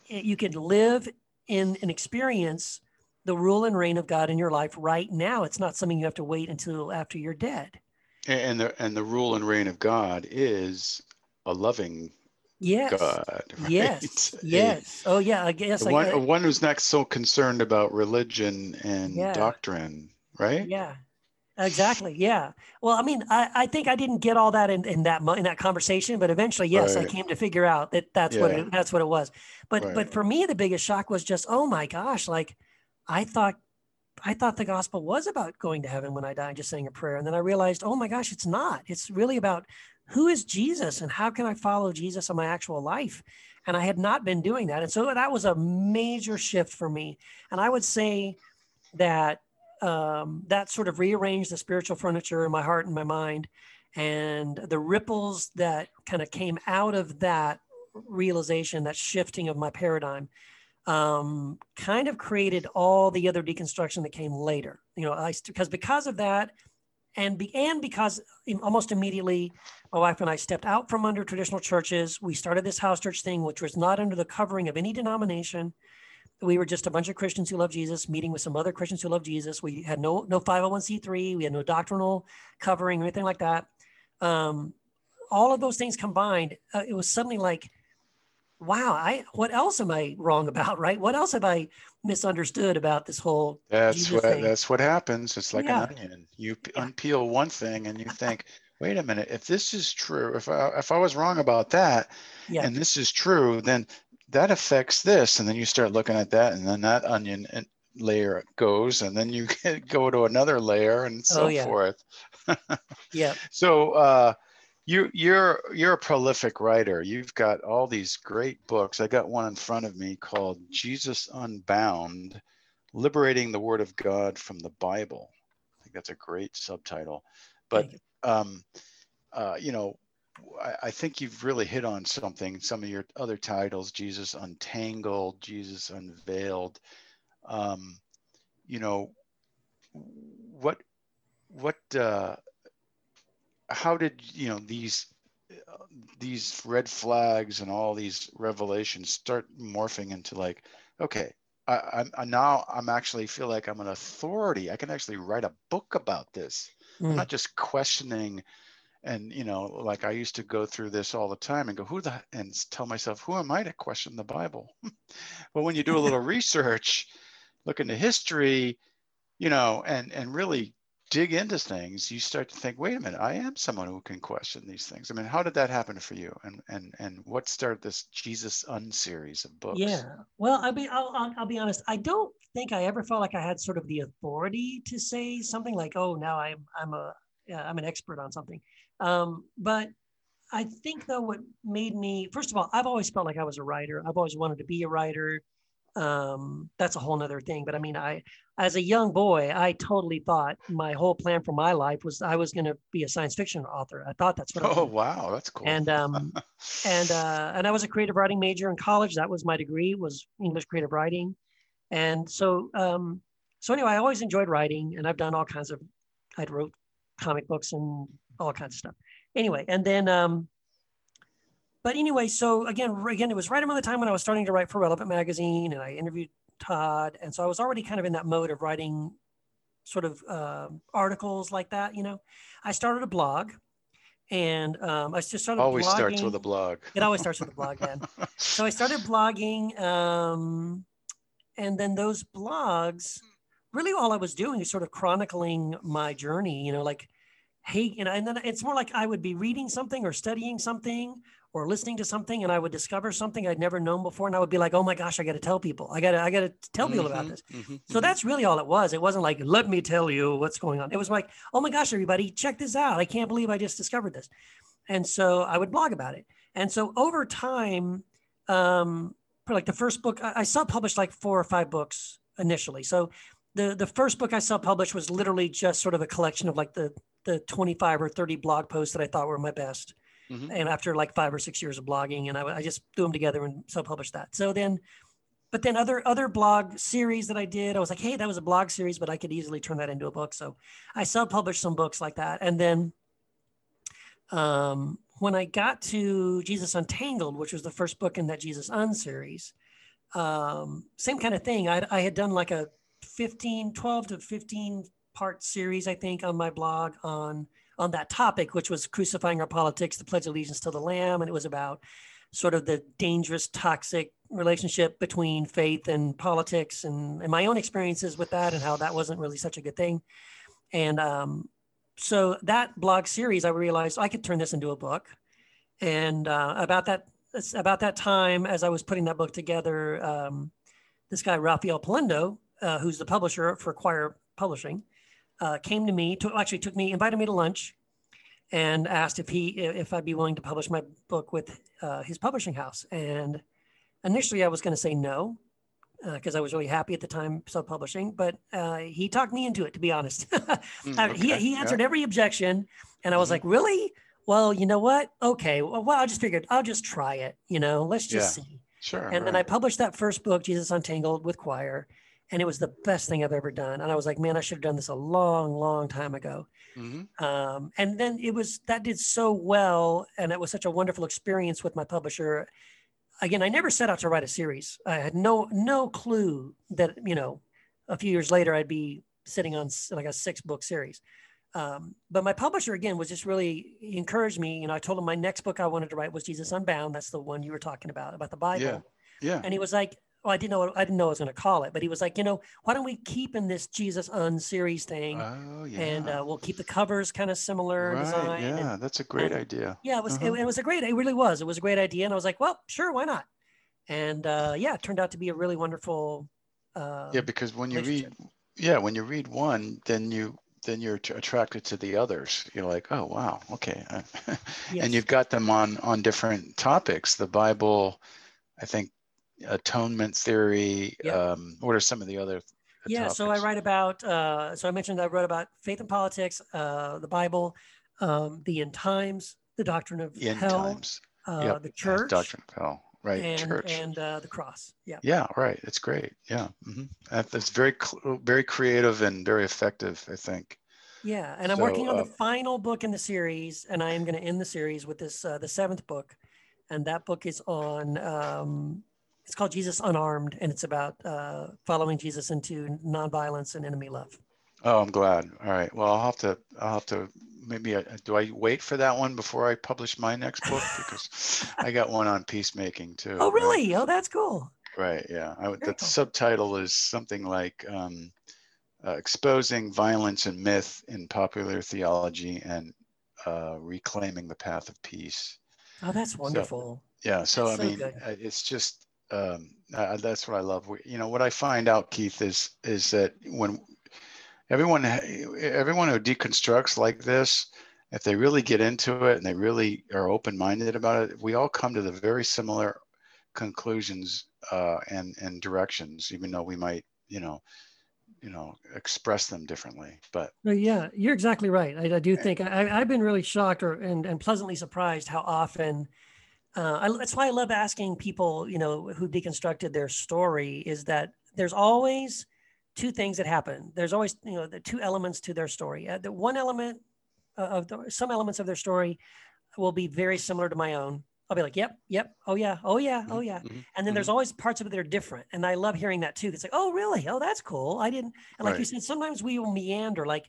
you could live in an experience the rule and reign of God in your life right now. It's not something you have to wait until after you're dead. And the and the rule and reign of God is a loving yes. God. Right? Yes. Yes. Oh, yeah. I guess. One, I, one who's not so concerned about religion and yeah. doctrine, right? Yeah. Exactly. Yeah. Well, I mean, I, I think I didn't get all that in, in that in that conversation, but eventually, yes, right. I came to figure out that that's yeah. what it, that's what it was. But right. but for me, the biggest shock was just, oh my gosh, like I thought I thought the gospel was about going to heaven when I died, just saying a prayer, and then I realized, oh my gosh, it's not. It's really about who is Jesus and how can I follow Jesus in my actual life? And I had not been doing that. And so that was a major shift for me. And I would say that um, that sort of rearranged the spiritual furniture in my heart and my mind. And the ripples that kind of came out of that realization, that shifting of my paradigm, um, kind of created all the other deconstruction that came later. You know, I because because of that, and be, and because almost immediately my wife and I stepped out from under traditional churches. We started this house church thing, which was not under the covering of any denomination. We were just a bunch of Christians who love Jesus, meeting with some other Christians who love Jesus. We had no no 501c3. We had no doctrinal covering or anything like that. Um, all of those things combined, uh, it was suddenly like, wow, I what else am I wrong about? Right? What else have I misunderstood about this whole? That's Jesus what thing? that's what happens. It's like yeah. an onion. You yeah. unpeel one thing and you think, wait a minute, if this is true, if I if I was wrong about that, yeah. and this is true, then that affects this, and then you start looking at that, and then that onion layer goes, and then you go to another layer, and so oh, yeah. forth. yeah. So. uh you you're you're a prolific writer. You've got all these great books. I got one in front of me called jesus unbound liberating the word of god from the bible. I think that's a great subtitle. But um, uh, you know I, I, think you've really hit on something some of your other titles jesus untangled jesus unveiled. Um, you know what what uh, how did you know these these red flags and all these revelations start morphing into like okay I, I, now i'm actually feel like i'm an authority. I can actually write a book about this. Mm. i'm not just questioning and you know like i used to go through this all the time and go who the and tell myself who am i to question the bible? But when you do a little research look into history you know and and really dig into things, you start to think, wait a minute, I am someone who can question these things. I mean, how did that happen for you? And and and what started this Jesus Un series of books? Yeah. Well, I mean, I'll, I'll, I'll, be honest. I don't think I ever felt like I had sort of the authority to say something like, oh, now I'm I'm a am an expert on something. Um, but I think though what made me first of all, I've always felt like I was a writer. I've always wanted to be a writer. Um, that's a whole nother thing. But I mean, I, as a young boy, I totally thought my whole plan for my life was I was going to be a science fiction author. I thought that's what. Oh wow, that's cool. And um, and uh, and I was a creative writing major in college. That was my degree was English creative writing, and so um, so anyway, I always enjoyed writing, and I've done all kinds of. I wrote comic books and all kinds of stuff. Anyway, and then um, but anyway, so again, again, it was right around the time when I was starting to write for Relevant Magazine, and I interviewed Todd, and so I was already kind of in that mode of writing sort of uh, articles like that. You know, I started a blog, and um, I just started. Always blogging. starts with a blog. It always starts with a blog, man. so I started blogging, um, and then those blogs, really, all I was doing is sort of chronicling my journey. You know, like hey, you know, and then it's more like I would be reading something or studying something or listening to something and I would discover something I'd never known before. And I would be like, oh my gosh, I got to tell people. I got to, I got to tell people Mm-hmm, about this. So that's really all it was. It wasn't like, let me tell you what's going on. It was like, oh my gosh, everybody, check this out. I can't believe I just discovered this. And so I would blog about it. And so over time, um, for like the first book, I, I self-published like four or five books initially. So the the first book I self-published was literally just sort of a collection of like the the 25 or 30 blog posts that I thought were my best. Mhm. And after like five or six years of blogging, and I, I just threw them together and self-published that. So then, but then other other blog series that I did, I was like, hey, that was a blog series, but I could easily turn that into a book. So I self-published some books like that, and then um, when I got to Jesus Untangled, which was the first book in that Jesus Un series, um, same kind of thing. I, I had done like a 15, 12 to 15 part series, I think, on my blog on on that topic, which was crucifying our politics, the pledge of allegiance to the Lamb, and it was about sort of the dangerous, toxic relationship between faith and politics, and, and my own experiences with that, and how that wasn't really such a good thing. And um, so that blog series, I realized I could turn this into a book. And uh, about that about that time, as I was putting that book together, um, this guy Rafael Polendo, uh, who's the publisher for Quoir Publishing, uh, came to me. To, actually, took me, invited me to lunch, and asked if he if I'd be willing to publish my book with uh, his publishing house. And initially, I was going to say no because I was really happy at the time self-publishing. But uh, he talked me into it, to be honest. Mm, he okay, he yeah. answered every objection, and I was Mhm. like, really? Well, you know what? Okay. Well, well, I just figured I'll just try it. You know, let's just see. Sure. And then I published that first book, Jesus Untangled, with Quoir, and it was the best thing I've ever done. And I was like, man, I should have done this a long, long time ago. Mhm. Um, and then it was that did so well, and it was such a wonderful experience with my publisher. Again, I never set out to write a series. I had no no clue that you know, a few years later I'd be sitting on like a six book series. Um, but my publisher again was just really he encouraged me. You know, I told him my next book I wanted to write was Jesus Unbound. That's the one you were talking about about the Bible. Yeah. Yeah. And he was like, "Oh, I didn't know. I didn't know I was going to call it." But he was like, "You know, why don't we keep in this Jesus Un series thing, Oh yeah. and uh, we'll keep the covers kind of similar right. design." and- Yeah, that's a great and- idea. yeah, it was. Uh-huh. It, it was a great. It really was. It was a great idea, and I was like, "Well, sure, why not?" And uh, yeah, it turned out to be a really wonderful. Uh, Yeah, because when you read, yeah, when you read one, then you then you're attracted to the others. You're like, oh wow, okay, yes. and you've got them on on different topics. The Bible, I think, atonement theory. Yep. Um, what are some of the other? yeah so i write about uh, so i mentioned i wrote about faith and politics uh, the bible um, the end times the doctrine of end hell times. uh, Yep, the church doctrine of hell. Right, and church. and uh, the cross yeah yeah, right. It's great. Yeah, hmm that's very cl- very creative and very effective. I think. yeah and i'm So, working on uh, the final book in the series and i am going to end the series with this uh, the seventh book and that book is on um, it's called jesus unarmed and it's about uh, following jesus into nonviolence and enemy love Oh, I'm glad. All right. Well, I'll have to. I'll have to. Maybe. I, do I wait for that one before I publish my next book? Because I got one on peacemaking too. oh right? really oh that's cool Right. Yeah. I, the cool. subtitle is something like um, uh, "Exposing Violence and Myth in Popular Theology and uh, Reclaiming the Path of Peace." oh that's wonderful Yeah. So That's I so mean, good. uh, it's just um, uh, that's what I love. We- You know, what I find out, Keith, is is that when everyone everyone who deconstructs like this, if they really get into it and they really are open minded about it, we all come to the very similar conclusions uh, and and directions, even though we might, you know, you know, express them differently. But yeah, you're exactly right. I, I do think I, have been really shocked or and, and pleasantly surprised how often. Uh, I, that's why I love asking people, you know, who deconstructed their story. Is that there's always two things that happen. There's always, you know, the two elements to their story. Uh, the one element of the, some elements of their story will be very similar to my own. I'll be like, yep, yep, oh yeah, oh yeah, oh yeah. Mm-hmm. And then there's mm-hmm. always parts of it that are different. And I love hearing that too. It's like, oh really? Oh, that's cool. I didn't and like right. you said, sometimes we will meander, like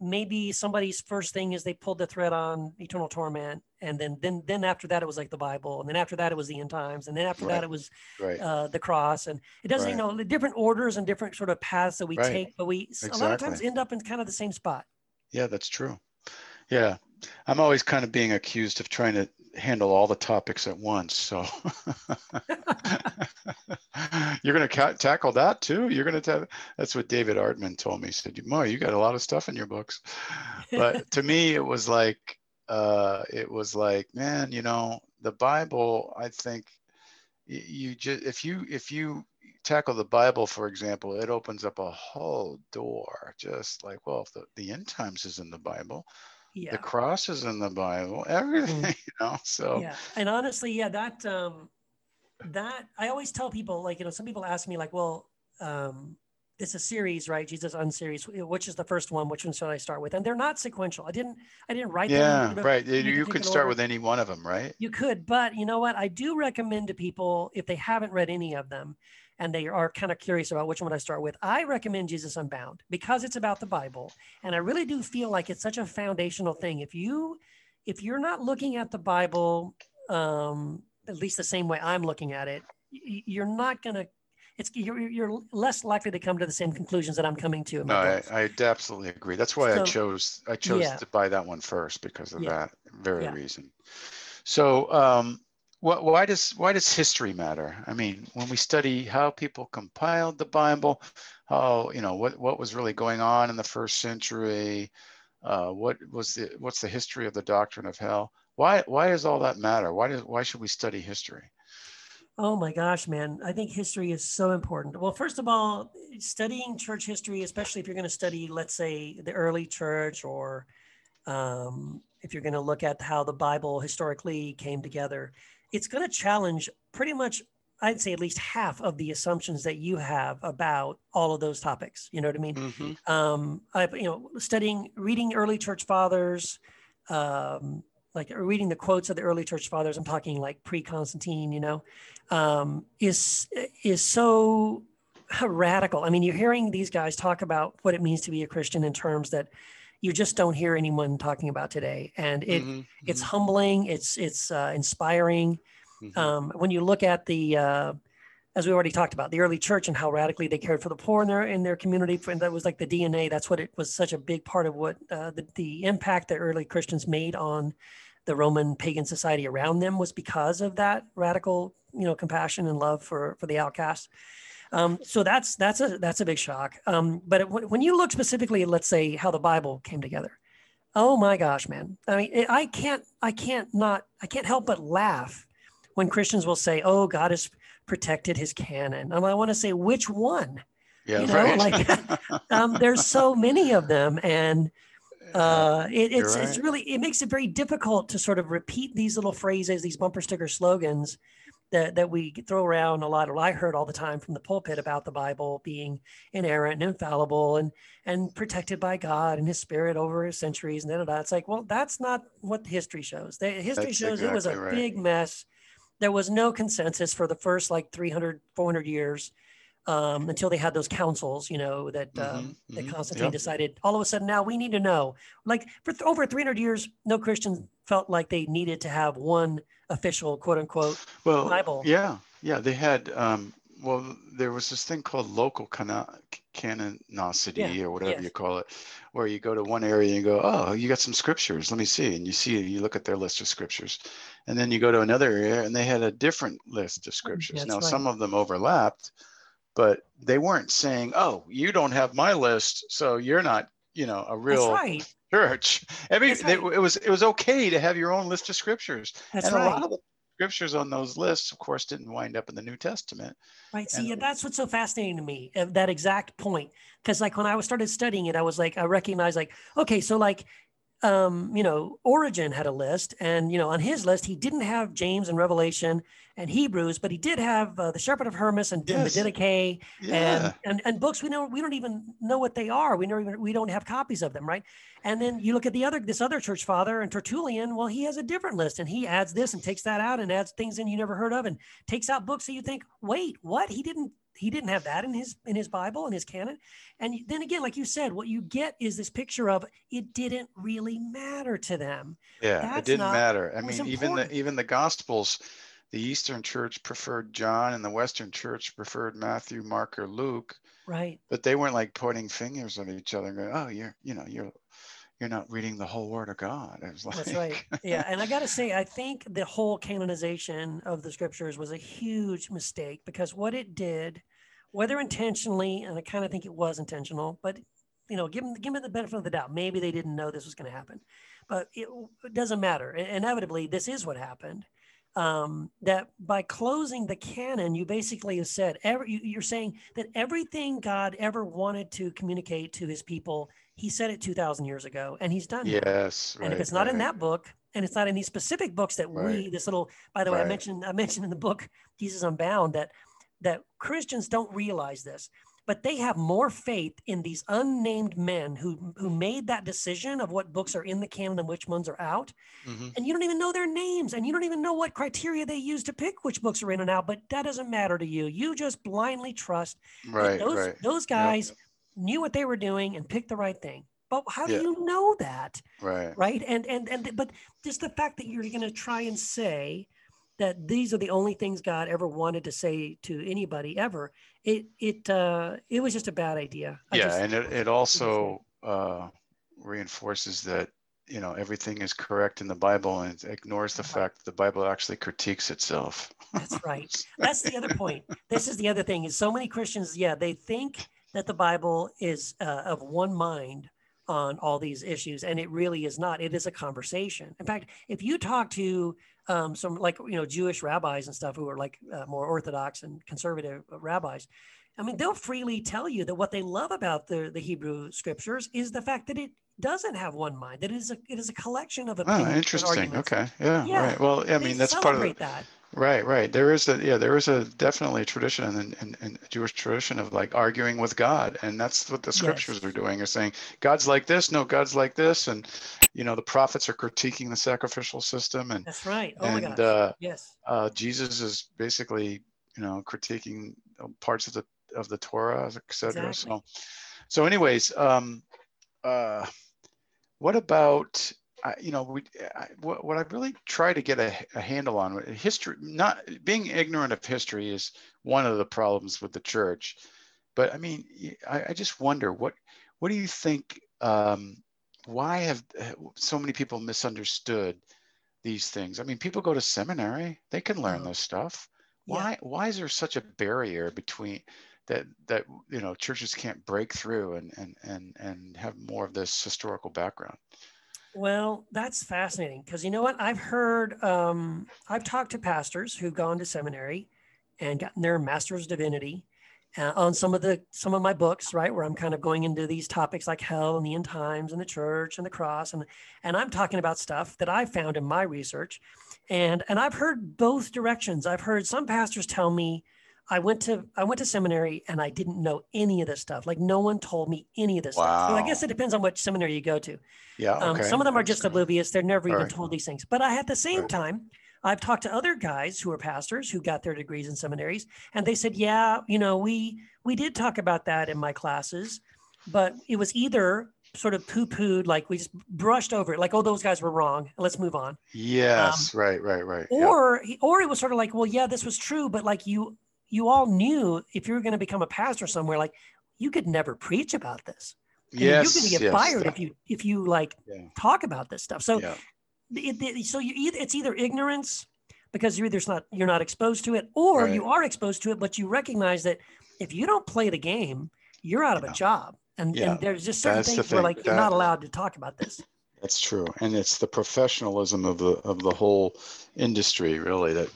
maybe somebody's first thing is they pulled the thread on eternal torment. And then then then after that it was like the Bible. And then after that it was the end times. And then after right. that it was right. uh, the cross. And it doesn't, you know, the different orders and different sort of paths that we take, but we exactly. a lot of times end up in kind of the same spot. Yeah, that's true. Yeah. I'm always kind of being accused of trying to handle all the topics at once. So you're going to ca- tackle that too. You're going to ta- that's what David Artman told me. He said, "Mo, you got a lot of stuff in your books." But to me, it was like, uh, it was like, man, you know, the Bible. I think you just if you if you tackle the Bible, for example, it opens up a whole door. Just like, well, if the, the end times is in the Bible, yeah. the cross is in the bible everything mm. you know so yeah and honestly yeah that um that i always tell people like you know some people ask me like well um it's a series right jesus unseries which is the first one which one should i start with and they're not sequential i didn't i didn't write yeah them right you, you could start order. with any one of them right you could but you know what i do recommend to people if they haven't read any of them and they are kind of curious about which one I start with, I recommend Jesus Unbound because it's about the Bible. And I really do feel like it's such a foundational thing. If you if you're not looking at the Bible um, at least the same way I'm looking at it, you're not to it's you're, you're less likely to come to the same conclusions that I'm coming to. no, I, I, absolutely agree. That's why so, I chose I chose yeah. to buy that one first because of yeah. that very yeah. reason. So um, why does why does history matter? I mean, when we study how people compiled the Bible, how you know what what was really going on in the first century, uh, what was the what's the history of the doctrine of hell? Why why does all that matter? Why does why should we study history? Oh my gosh, man! I think history is so important. Well, first of all, studying church history, especially if you're going to study, let's say, the early church, or um, if you're going to look at how the Bible historically came together, it's going to challenge pretty much I'd say at least half of the assumptions that you have about all of those topics. You know what I mean? Mm-hmm. Um, I, you know, studying, reading early church fathers, um, like reading the quotes of the early church fathers. I'm talking like pre-Constantine. You know, um, is is so radical. I mean, you're hearing these guys talk about what it means to be a Christian in terms that you just don't hear anyone talking about today. And it mm-hmm, it's mm-hmm. humbling. It's it's uh, inspiring. Mm-hmm. Um, when you look at the uh, as we already talked about the early church and how radically they cared for the poor in their in their community, and that was like the DNA. That's what it was such a big part of what uh, the the impact that early Christians made on the Roman pagan society around them was because of that radical, you know, compassion and love for for the outcast. Um, so that's that's a that's a big shock. Um, but it, when you look specifically let's say how the Bible came together, oh my gosh, man! I mean, it, I can't I can't not I can't help but laugh when Christians will say, "Oh, God has protected His canon." And I want to say, which one? Yeah, you know, right. like um, there's so many of them, and uh, it, it's right. it's really it makes it very difficult to sort of repeat these little phrases, these bumper sticker slogans that, that we throw around a lot, or I heard all the time from the pulpit about the Bible being inerrant and infallible and and protected by God and His Spirit over centuries and da, da, da. It's like, well, that's not what history shows. The history that's shows exactly it was a right. big mess. There was no consensus for the first like 300, 400 years um, until they had those councils, you know, that mm-hmm, um, that mm-hmm, Constantine yep. decided. All of a sudden, now we need to know. Like for th- over 300 years, no Christian felt like they needed to have one official quote unquote well, Bible. Yeah, yeah, they had. Um, well, there was this thing called local canonicity yeah, or whatever yes. you call it, where you go to one area and you go, oh, you got some scriptures. Let me see, and you see, you look at their list of scriptures, and then you go to another area and they had a different list of scriptures. That's now, right. some of them overlapped, but they weren't saying, oh, you don't have my list, so you're not, you know, a real church. Every right. it, it, was it was okay to have your own list of scriptures, That's and right. a lot of them, scriptures on those lists, of course, didn't wind up in the New Testament. Right. See, and, that's what's so fascinating to me, uh, that exact point. Because like when I was started studying it, I was like, I recognized like, okay, so like um, you know, Origen had a list, and you know, on his list, he didn't have James and Revelation and Hebrews, but he did have uh, the Shepherd of Hermas and, yes. Didache yeah. and, and and books we know we don't even know what they are. We don't even we don't have copies of them, right? And then you look at the other this other church father and Tertullian. Well, he has a different list, and he adds this and takes that out and adds things in you never heard of, and takes out books that you think, wait, what? He didn't he didn't have that in his in his bible in his canon. And then again like you said what you get is this picture of it didn't really matter to them. Yeah That's it didn't matter. I mean even the even the gospels the eastern church preferred john and the western church preferred matthew mark or luke. Right. But they weren't like pointing fingers at each other and going oh you're you know you're you're not reading the whole word of God. It was like, That's right. Yeah. And I got to say, I think the whole canonization of the scriptures was a huge mistake because what it did, whether intentionally, and I kind of think it was intentional, but you know, give them, give them the benefit of the doubt. Maybe they didn't know this was going to happen, but it, it, doesn't matter. Inevitably, this is what happened. Um, that by closing the canon, you basically have said every, you're saying that everything God ever wanted to communicate to His people he said it 2000 years ago and he's done yes and if it's not right. in that book and it's not in these specific books that right. we this little by the way i mentioned i mentioned in the book jesus unbound that that christians don't realize this but they have more faith in these unnamed men who who made that decision of what books are in the canon and which ones are out mm-hmm. and you don't even know their names and you don't even know what criteria they use to pick which books are in and out but that doesn't matter to you you just blindly trust right those right. those guys yep knew what they were doing and picked the right thing. But how do yeah. you know that? Right. Right. And and and but just the fact that you're going to try and say that these are the only things God ever wanted to say to anybody ever, it it uh, it was just a bad idea. I yeah, just, and it, it also uh, reinforces that you know everything is correct in the Bible and ignores the fact that the Bible actually critiques itself. That's right. That's the other point. This is the other thing is so many Christians, yeah, they think that the Bible is uh, of one mind on all these issues, and it really is not. It is a conversation. In fact, if you talk to um, some like you know Jewish rabbis and stuff who are like uh, more orthodox and conservative rabbis, I mean, they'll freely tell you that what they love about the the Hebrew scriptures is the fact that it doesn't have one mind. That it is a it is a collection of opinions. Oh, interesting. Okay. Yeah, yeah. Right. Well, I mean, that's part of the, that. Right, right. There is a yeah, there is a definitely a tradition in, in, in Jewish tradition of like arguing with God, and that's what the scriptures yes. are doing. Are saying God's like this, no, God's like this, and you know the prophets are critiquing the sacrificial system, and that's right. Oh and, my gosh. Uh, yes. Uh, Jesus is basically you know critiquing parts of the of the Torah, etc. Exactly. So, so anyways, um, uh, what about I, you know, we, I, what, what I really try to get a, a, handle on history, not being ignorant of history is one of the problems with the church. But I mean, I, I just wonder what, what do you think? Um, why have so many people misunderstood these things? I mean, people go to seminary; they can learn mm-hmm. this stuff. Why? Yeah. Why is there such a barrier between that? That you know, churches can't break through and and and and have more of this historical background. Well, that's fascinating because you know what? I've heard, um, I've talked to pastors who've gone to seminary and gotten their master's divinity uh, on some of the some of my books, right, where I'm kind of going into these topics like hell and the end times and the church and the cross, and and I'm talking about stuff that I found in my research, and and I've heard both directions. I've heard some pastors tell me I went to I went to seminary and I didn't know any of this stuff. Like no one told me any of this wow. stuff. So I guess it depends on which seminary you go to. Yeah. Um, some of them are just oblivious. They're never even right. told these things. But I at the same right. time, I've talked to other guys who are pastors who got their degrees in seminaries, and they said, "Yeah, you know, we we did talk about that in my classes, but it was either sort of poo-pooed, like we just brushed over it, like, oh, those guys were wrong. Let's move on. Yes, um, right, right, right. Or yep. or it was sort of like, well, yeah, this was true, but like you you all knew if you were going to become a pastor somewhere, like you could never preach about this. Yes, you're going to get yes. fired if you if you like yeah. talk about this stuff. So, yeah. it, it, so you either it's either ignorance because you're either not you're not exposed to it, or right. you are exposed to it, but you recognize that if you don't play the game, you're out of a job. And, and there's just certain That's things where like you're not allowed to talk about this. That's true, and it's the professionalism of the of the whole industry really that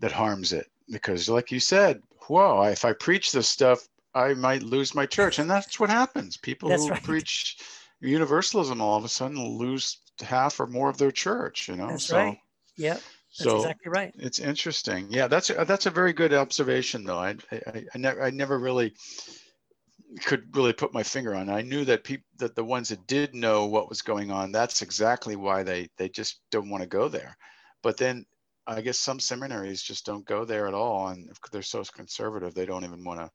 that harms it. Because, like you said, whoa, if I preach this stuff, I might lose my church, and that's what happens. People That's who right. preach universalism all of a sudden lose half or more of their church. You know, That's so right. Yep. That's so exactly right. it's interesting. Yeah, that's a, that's a very good observation, though. I I, I never I never really could really put my finger on. it. I knew that people that the ones that did know what was going on, that's exactly why they they just don't want to go there. But then I guess some seminaries just don't go there at all, and if they're so conservative, they don't even want to.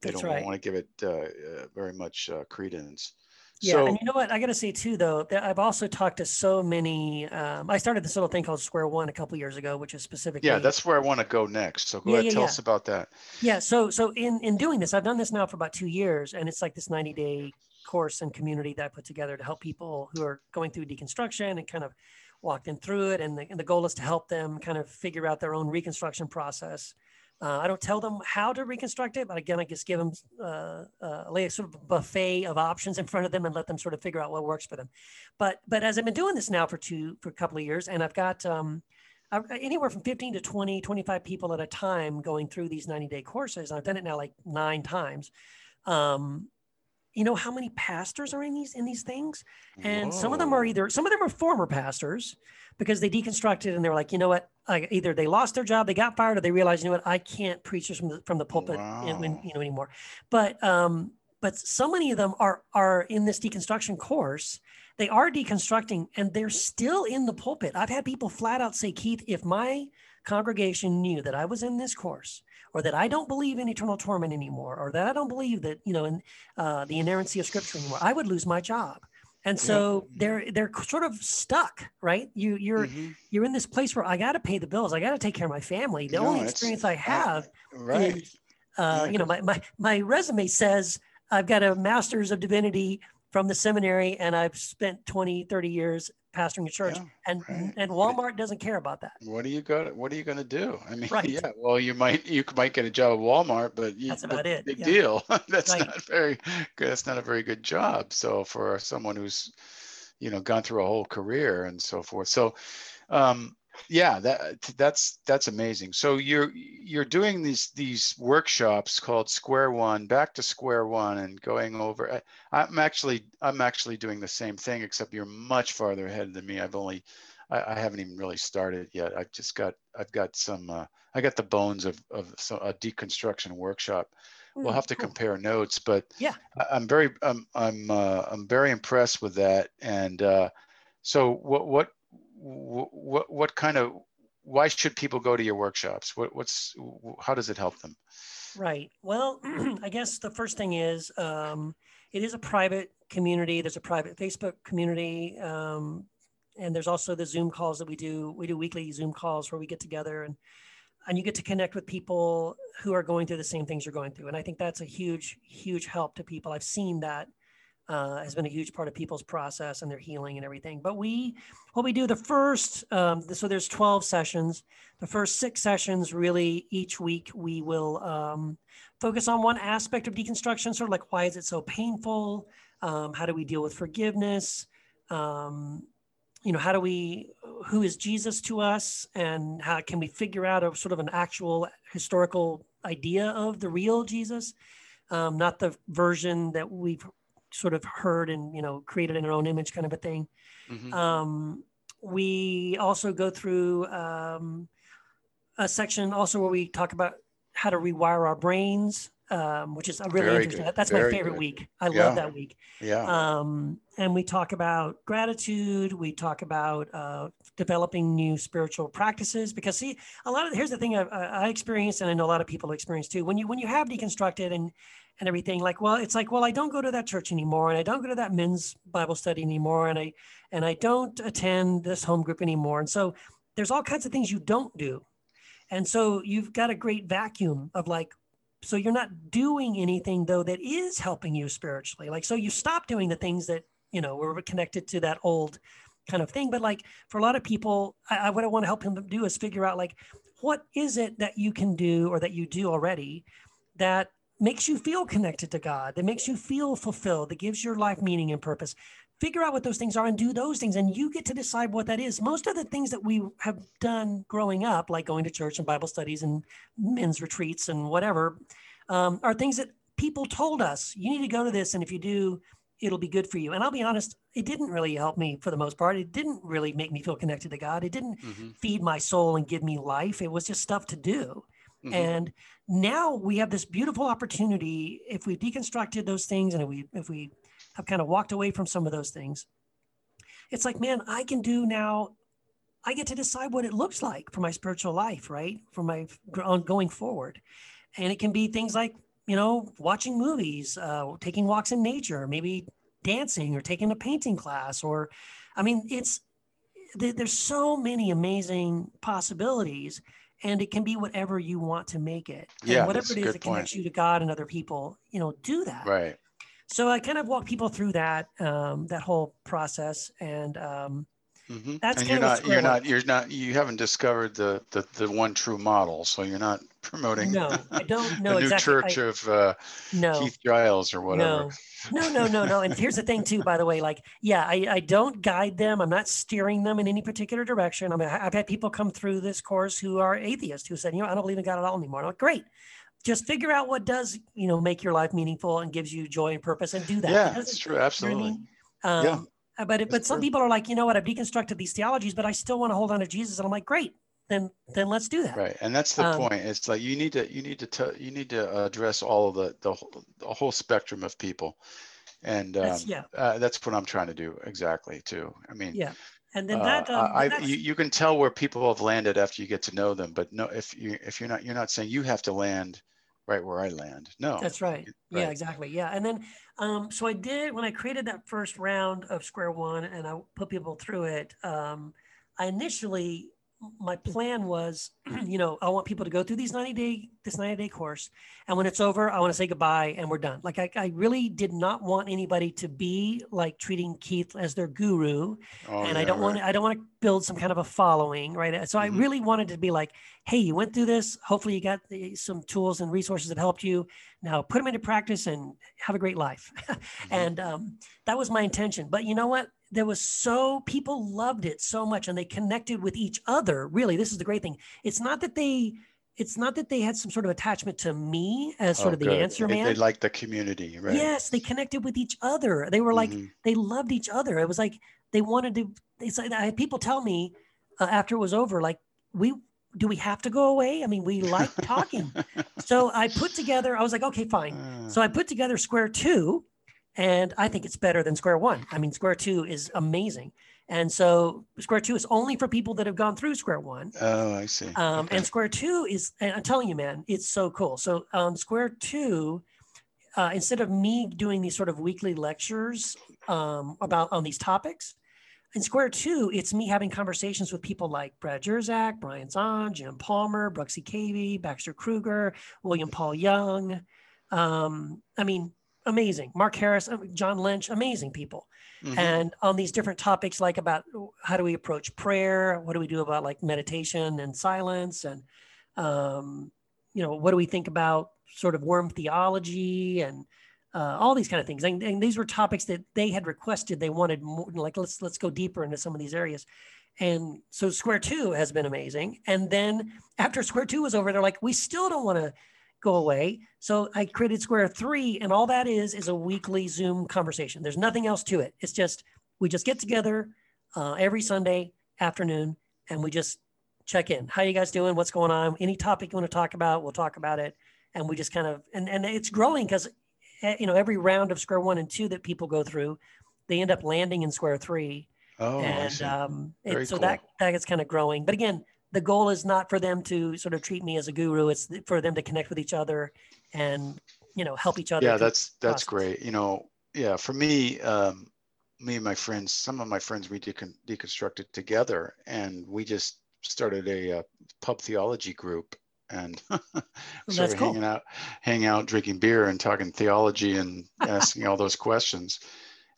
They That's don't right. want to give it uh, uh, very much uh, credence. Yeah, so and you know what? I got to say too, though, that I've also talked to so many. Um, I started this little thing called Square One a couple years ago, which is specifically. yeah, that's where I want to go next. So go Yeah, ahead, yeah, tell yeah. us about that. Yeah. So so in in doing this, I've done this now for about two years, and it's like this ninety day course and community that I put together to help people who are going through deconstruction and kind of walk them through it. And the, and the goal is to help them kind of figure out their own reconstruction process. Uh, I don't tell them how to reconstruct it, but again, I just give them uh, uh, a sort of buffet of options in front of them and let them sort of figure out what works for them. But but as I've been doing this now for two for a couple of years, and I've got um, anywhere from 15 to 20, 25 people at a time going through these 90 day courses. I've done it now like nine times. Um, you know how many pastors are in these in these things? And some of them are either some of them are former pastors because they deconstructed and they were like you know what? I, either they lost their job they got fired or they realized you know what? I can't preach this from the, from the pulpit in- Wow. you know anymore. But um but so many of them are are in this deconstruction course. They are deconstructing and they're still in the pulpit. I've had people flat out say keith if my congregation knew that i was in this course or that i don't believe in eternal torment anymore or that i don't believe that you know in uh, the inerrancy of scripture anymore i would lose my job. And so they're they're sort of stuck right? You you're Mhm. you're in this place where i got to pay the bills i got to take care of my family. The No, only experience i have right. is, uh, Yeah, you know, my, my, my resume says I've got a master's of divinity from the seminary and I've spent 20, 30 years pastoring a church Yeah, and, right. and Walmart doesn't care about that. What are you going? What are you going to do? I mean, Right. yeah. Well, you might you might get a job at Walmart, but you, That's about it, Big yeah. deal. that's Right. not very. good. That's not a very good job. So for someone who's, you know, gone through a whole career and so forth. So, um, yeah, that that's that's amazing. So you're you're doing these these workshops called Square One, back to Square One, and going over. I, I'm actually I'm actually doing the same thing, except you're much farther ahead than me. I've only I, I haven't even really started yet. I've just got I've got some uh, I got the bones of of so, a deconstruction workshop. We'll Hmm, have to cool. compare notes, but Yeah. I, I'm very I'm I'm uh, I'm very impressed with that. And uh, so what what what what kind of why should people go to your workshops? What what's how does it help them? Right. Well, I guess the first thing is um, it is a private community. There's a private Facebook community, um, and there's also the Zoom calls that we do. We do weekly Zoom calls where we get together and and you get to connect with people who are going through the same things you're going through. And I think that's a huge, huge help to people. I've seen that uh, has been a huge part of people's process and their healing and everything. But we, what we do the first, um, so there's 12 sessions. The first six sessions, really, each week we will um, focus on one aspect of deconstruction, sort of like why is it so painful? Um, how do we deal with forgiveness? Um, you know, how do we, who is Jesus to us? And how can we figure out a sort of an actual historical idea of the real Jesus? Um, not the version that we've sort of heard and, you know, created in our own image kind of a thing. Mhm. Um, we also go through um, a section also where we talk about how to rewire our brains, um, which is a really Very interesting. good, That's my favorite good. week. I Yeah. love that week. yeah. Um, and we talk about gratitude. We talk about uh, developing new spiritual practices because see, a lot of here's the thing I, I I experienced, and I know a lot of people experience too. When you when you have deconstructed and and everything, like well, it's like well, I don't go to that church anymore, and I don't go to that men's Bible study anymore, and I and I don't attend this home group anymore, and so there's all kinds of things you don't do, and so you've got a great vacuum of like so you're not doing anything though that is helping you spiritually. Like so you stop doing the things that you know were connected to that old kind of thing. But like for a lot of people I, what i want to help them do is figure out like what is it that you can do or that you do already that makes you feel connected to god that makes you feel fulfilled that gives your life meaning and purpose figure out what those things are and do those things. And you get to decide what that is. Most of the things that we have done growing up like going to church and bible studies and men's retreats and whatever um, are things that people told us you need to go to this and if you do it'll be good for you. And i'll be honest it didn't really help me for the most part. It didn't really make me feel connected to god. It didn't mm-hmm. feed my soul and give me life. It was just stuff to do. Mm-hmm. and now we have this beautiful opportunity if we deconstructed those things and if we if we have kind of walked away from some of those things. It's like, man, I can do now. I get to decide what it looks like for my spiritual life, right? For my going forward, and it can be things like you know watching movies, uh, taking walks in nature, maybe dancing or taking a painting class, or I mean, it's there's so many amazing possibilities and it can be whatever you want to make it. And yeah, whatever it is that connects you to God and other people, you know, do that. Right so I kind of walk people through that um, that whole process, and um, mm-hmm. that's and you're not you're not you're not you haven't discovered the, the the one true model, so you're not promoting. No, I don't know the exactly. new church I, of uh, no, Keith Giles or whatever. No. no, no, no, no. And here's the thing too, by the way, like, yeah, I, I don't guide them. I'm not steering them in any particular direction. I mean, I've had people come through this course who are atheists who said, you know, I don't believe in God at all anymore. I'm like, great just figure out what does you know make your life meaningful and gives you joy and purpose and do that. Yeah that's true. absolutely you know I mean? um, yeah but but some true. people are like you know what? I've deconstructed these theologies but i still want to hold on to jesus. And i'm like great. Then then let's do that. Right and that's the um, point. It's like you need to you need to t- you need to address all of the the, the whole spectrum of people. And um, that's, yeah. uh, that's what i'm trying to do exactly too. I mean yeah and then uh, that um, I, you, you can tell where people have landed after you get to know them but no if you if you're not you're not saying you have to land right where I land. No. That's right. right. Yeah, exactly. Yeah. And then, um, so I did, when I created that first round of Square One and I put people through it, um, I initially my plan was, you know, I want people to go through these 90 day, this 90 day course. And when it's over, I want to say goodbye and we're done. Like I, I really did not want anybody to be like treating Keith as their guru. Oh, and yeah, I don't right. want I don't want to build some kind of a following. Right. So mm-hmm. I really wanted to be like, Hey, you went through this. Hopefully you got the, some tools and resources that helped you now put them into practice and have a great life. mm-hmm. And um, that was my intention. But you know what? there was so people loved it so much and they connected with each other really this is the great thing it's not that they it's not that they had some sort of attachment to me as sort oh, of the good. answer man they, they like the community right yes they connected with each other they were like mm-hmm. they loved each other it was like they wanted to They said I had people tell me uh, after it was over like we do we have to go away? I mean, we like talking. so I put together, I was like, okay, fine. Uh. So I put together Square Two, and I think it's better than Square One. I mean, Square Two is amazing. And so Square Two is only for people that have gone through Square One. Oh, I see. Um, okay. And Square Two is, and I'm telling you, man, it's so cool. So um, Square Two, uh, instead of me doing these sort of weekly lectures um, about on these topics, in Square Two, it's me having conversations with people like Brad Jersak, Brian Zahnd, Jim Palmer, Bruxy Cavey, Baxter Kruger, William Paul Young. Um, I mean, amazing. Mark Harris, uh, John Lynch, amazing people. Mm-hmm. And on these different topics, like about how do we approach prayer? What do we do about like meditation and silence? And, um, you know, what do we think about sort of worm theology and uh, all these kind of things? And, and, these were topics that they had requested. They wanted more, like, let's, let's go deeper into some of these areas. And so Square Two has been amazing. And then after Square Two was over, they're like, we still don't want to go away. So I created Square 3, and all that is is a weekly Zoom conversation. There's nothing else to it. It's just we just get together uh, every Sunday afternoon and we just check in. How you guys doing? What's going on? Any topic you want to talk about, we'll talk about it. And we just kind of and and it's growing because you know every round of Square One and Two that people go through, they end up landing in Square Three. Oh, and um, it, so cool. that that is kind of growing. But again, the goal is not for them to sort of treat me as a guru. It's for them to connect with each other and you know help each other. Yeah, that's that's great. You know, yeah, for me, um, me and my friends, some of my friends, we decon- deconstructed together, and we just started a, a uh, pub theology group and started cool. hanging out, hanging out, drinking beer, and talking theology and asking all those questions.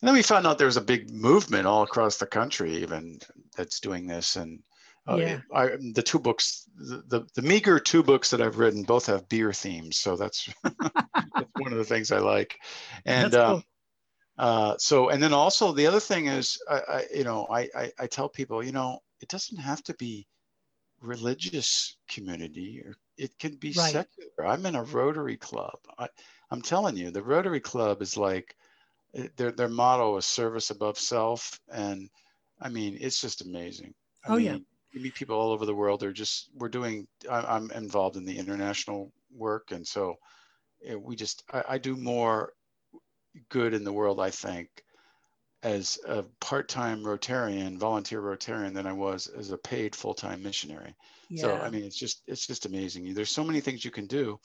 And then we found out there was a big movement all across the country, even that's doing this, and uh, yeah. I, the two books, the, the, the meager two books that I've written, both have beer themes, so that's, that's one of the things I like. And cool. um, Uh, so, and then also the other thing is, I, I you know, I, I, I tell people, you know, it doesn't have to be religious community or it can be right. secular. I'm in a Rotary Club. I, I'm telling you, the Rotary Club is like eh, their their motto is service above self, and I mean it's just amazing. I oh mean, yeah, you meet people all over the world. They're just we're doing. I, am involved in the international work, and so eh, we just I, I do more good in the world. I think as a part-time Rotarian, volunteer Rotarian than I was as a paid full-time missionary. Yeah. So I mean, it's just it's just amazing. There's so many things you can do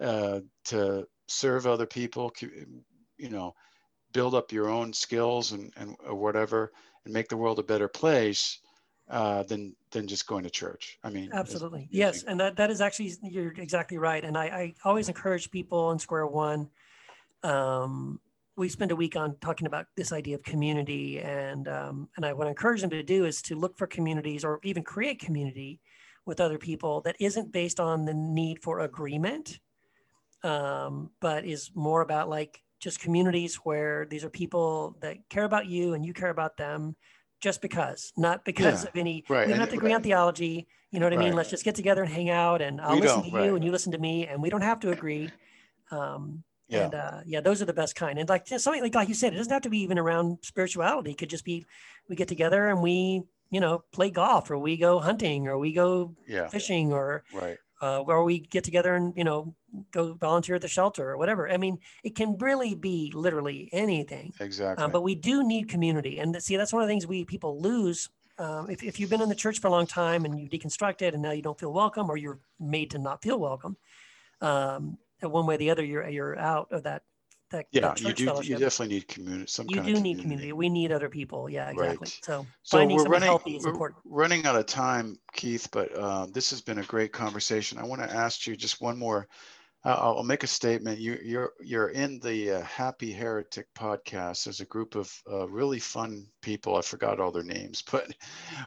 uh, to serve other people. You know, build up your own skills and and whatever, and make the world a better place uh, than than just going to church. I mean, absolutely, yes, and that that is actually you're exactly right. And I, I always encourage people in Square One. Um, we spend a week on talking about this idea of community and um, and I want to encourage them to do is to look for communities or even create community with other people that isn't based on the need for agreement, um, but is more about like just communities where these are people that care about you and you care about them just because, not because yeah, of any, right. we don't have to agree right. on theology. You know what I right. mean? Let's just get together and hang out and I'll we listen to you and you listen to me and we don't have to agree. Um, yeah. And uh, yeah, those are the best kind. And like something like, like you said, it doesn't have to be even around spirituality. It could just be we get together and we, you know, play golf or we go hunting or we go yeah. fishing or right. Uh, or we get together and you know go volunteer at the shelter or whatever. I mean, it can really be literally anything. Exactly. Um, but we do need community, and see, that's one of the things we people lose. Um, if, if you've been in the church for a long time and you deconstructed and now you don't feel welcome or you're made to not feel welcome, um, one way or the other, you're you're out of that. that yeah, that you do. Fellowship. You definitely need community. Some you do need community. community. We need other people. Yeah, exactly. Right. So, so finding we're running, healthy is important. Running out of time, Keith, but uh, this has been a great conversation. I want to ask you just one more. Uh, I'll make a statement. You, you're you're in the uh, Happy Heretic podcast. There's a group of uh, really fun people. I forgot all their names, but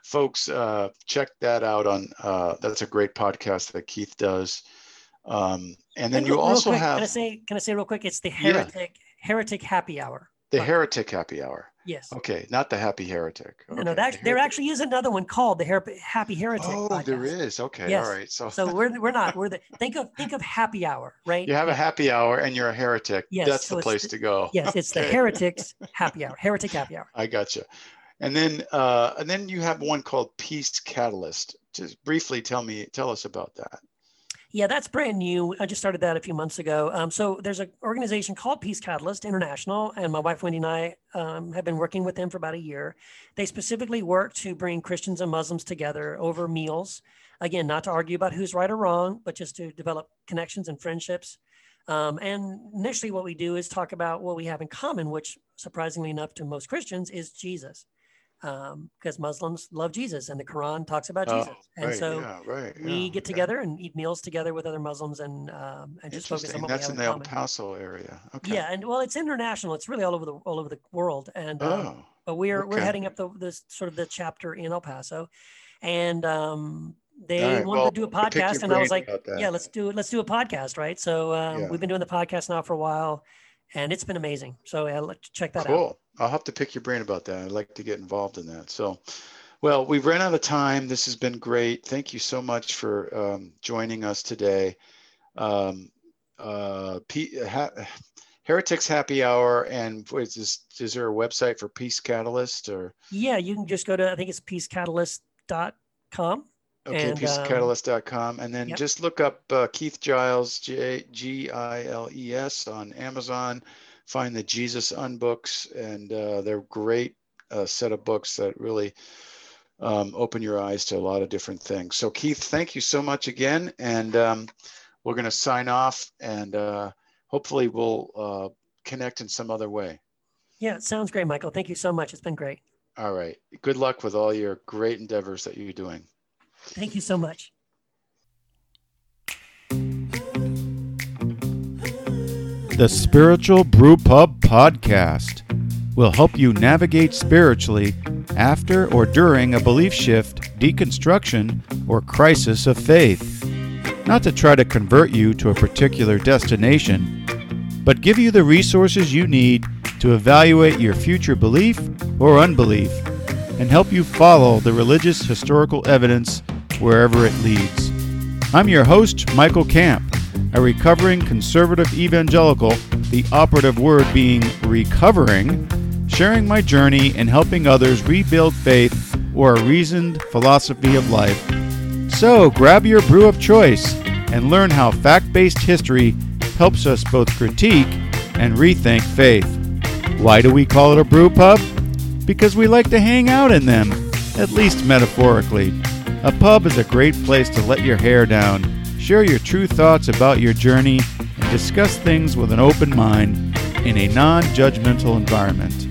folks, uh, check that out. On uh, that's a great podcast that Keith does. Um, and then and you also quick, have. Can I say? Can I say real quick? It's the heretic yeah. heretic happy hour. The heretic happy hour. Yes. Okay, not the happy heretic. Okay. No, no, that, the there actually is another one called the Her- Happy Heretic. Oh, podcast. there is. Okay, yes. all right. So, so we're we're not. We're the think of think of happy hour, right? You have a happy hour and you're a heretic. Yes, that's so the place the, to go. Yes, it's okay. the heretics happy hour. Heretic happy hour. I got you. And then uh, and then you have one called Peace Catalyst. Just briefly tell me tell us about that. Yeah, that's brand new. I just started that a few months ago. Um, so there's an organization called Peace Catalyst International, and my wife Wendy and I um, have been working with them for about a year. They specifically work to bring Christians and Muslims together over meals. Again, not to argue about who's right or wrong, but just to develop connections and friendships. Um, and initially, what we do is talk about what we have in common, which surprisingly enough to most Christians is Jesus um, because Muslims love Jesus and the Quran talks about oh, Jesus. And right, so yeah, right, we yeah, get together and eat meals together with other Muslims and um, and just focus on what That's in the El Paso area. Okay. Yeah, and well, it's international. It's really all over the all over the world. And um, oh, but we're okay. we're heading up the this sort of the chapter in El Paso, and um, they right, wanted well, to do a podcast, and I was like, yeah, let's do it. Let's do a podcast, right? So um, yeah. we've been doing the podcast now for a while, and it's been amazing. So yeah, let's check that cool. out. I'll have to pick your brain about that. I'd like to get involved in that. So, well, we've run out of time. This has been great. Thank you so much for um, joining us today. Um, uh, P- ha- Heretics Happy Hour, and is, this, is there a website for Peace Catalyst or? Yeah, you can just go to I think it's peacecatalyst.com. Okay, and, peacecatalyst.com. And then yep. just look up uh, Keith Giles, J G I L E S, on Amazon find the Jesus Unbooks, and uh, they're great uh, set of books that really um, open your eyes to a lot of different things. So, Keith, thank you so much again, and um, we're going to sign off, and uh, hopefully we'll uh, connect in some other way. Yeah, it sounds great, Michael. Thank you so much. It's been great. All right. Good luck with all your great endeavors that you're doing. Thank you so much. The Spiritual Brew Pub Podcast will help you navigate spiritually after or during a belief shift, deconstruction, or crisis of faith. Not to try to convert you to a particular destination, but give you the resources you need to evaluate your future belief or unbelief and help you follow the religious historical evidence wherever it leads. I'm your host, Michael Camp, a recovering conservative evangelical, the operative word being recovering, sharing my journey and helping others rebuild faith or a reasoned philosophy of life. So grab your brew of choice and learn how fact based history helps us both critique and rethink faith. Why do we call it a brew pub? Because we like to hang out in them, at least metaphorically. A pub is a great place to let your hair down, share your true thoughts about your journey, and discuss things with an open mind in a non judgmental environment.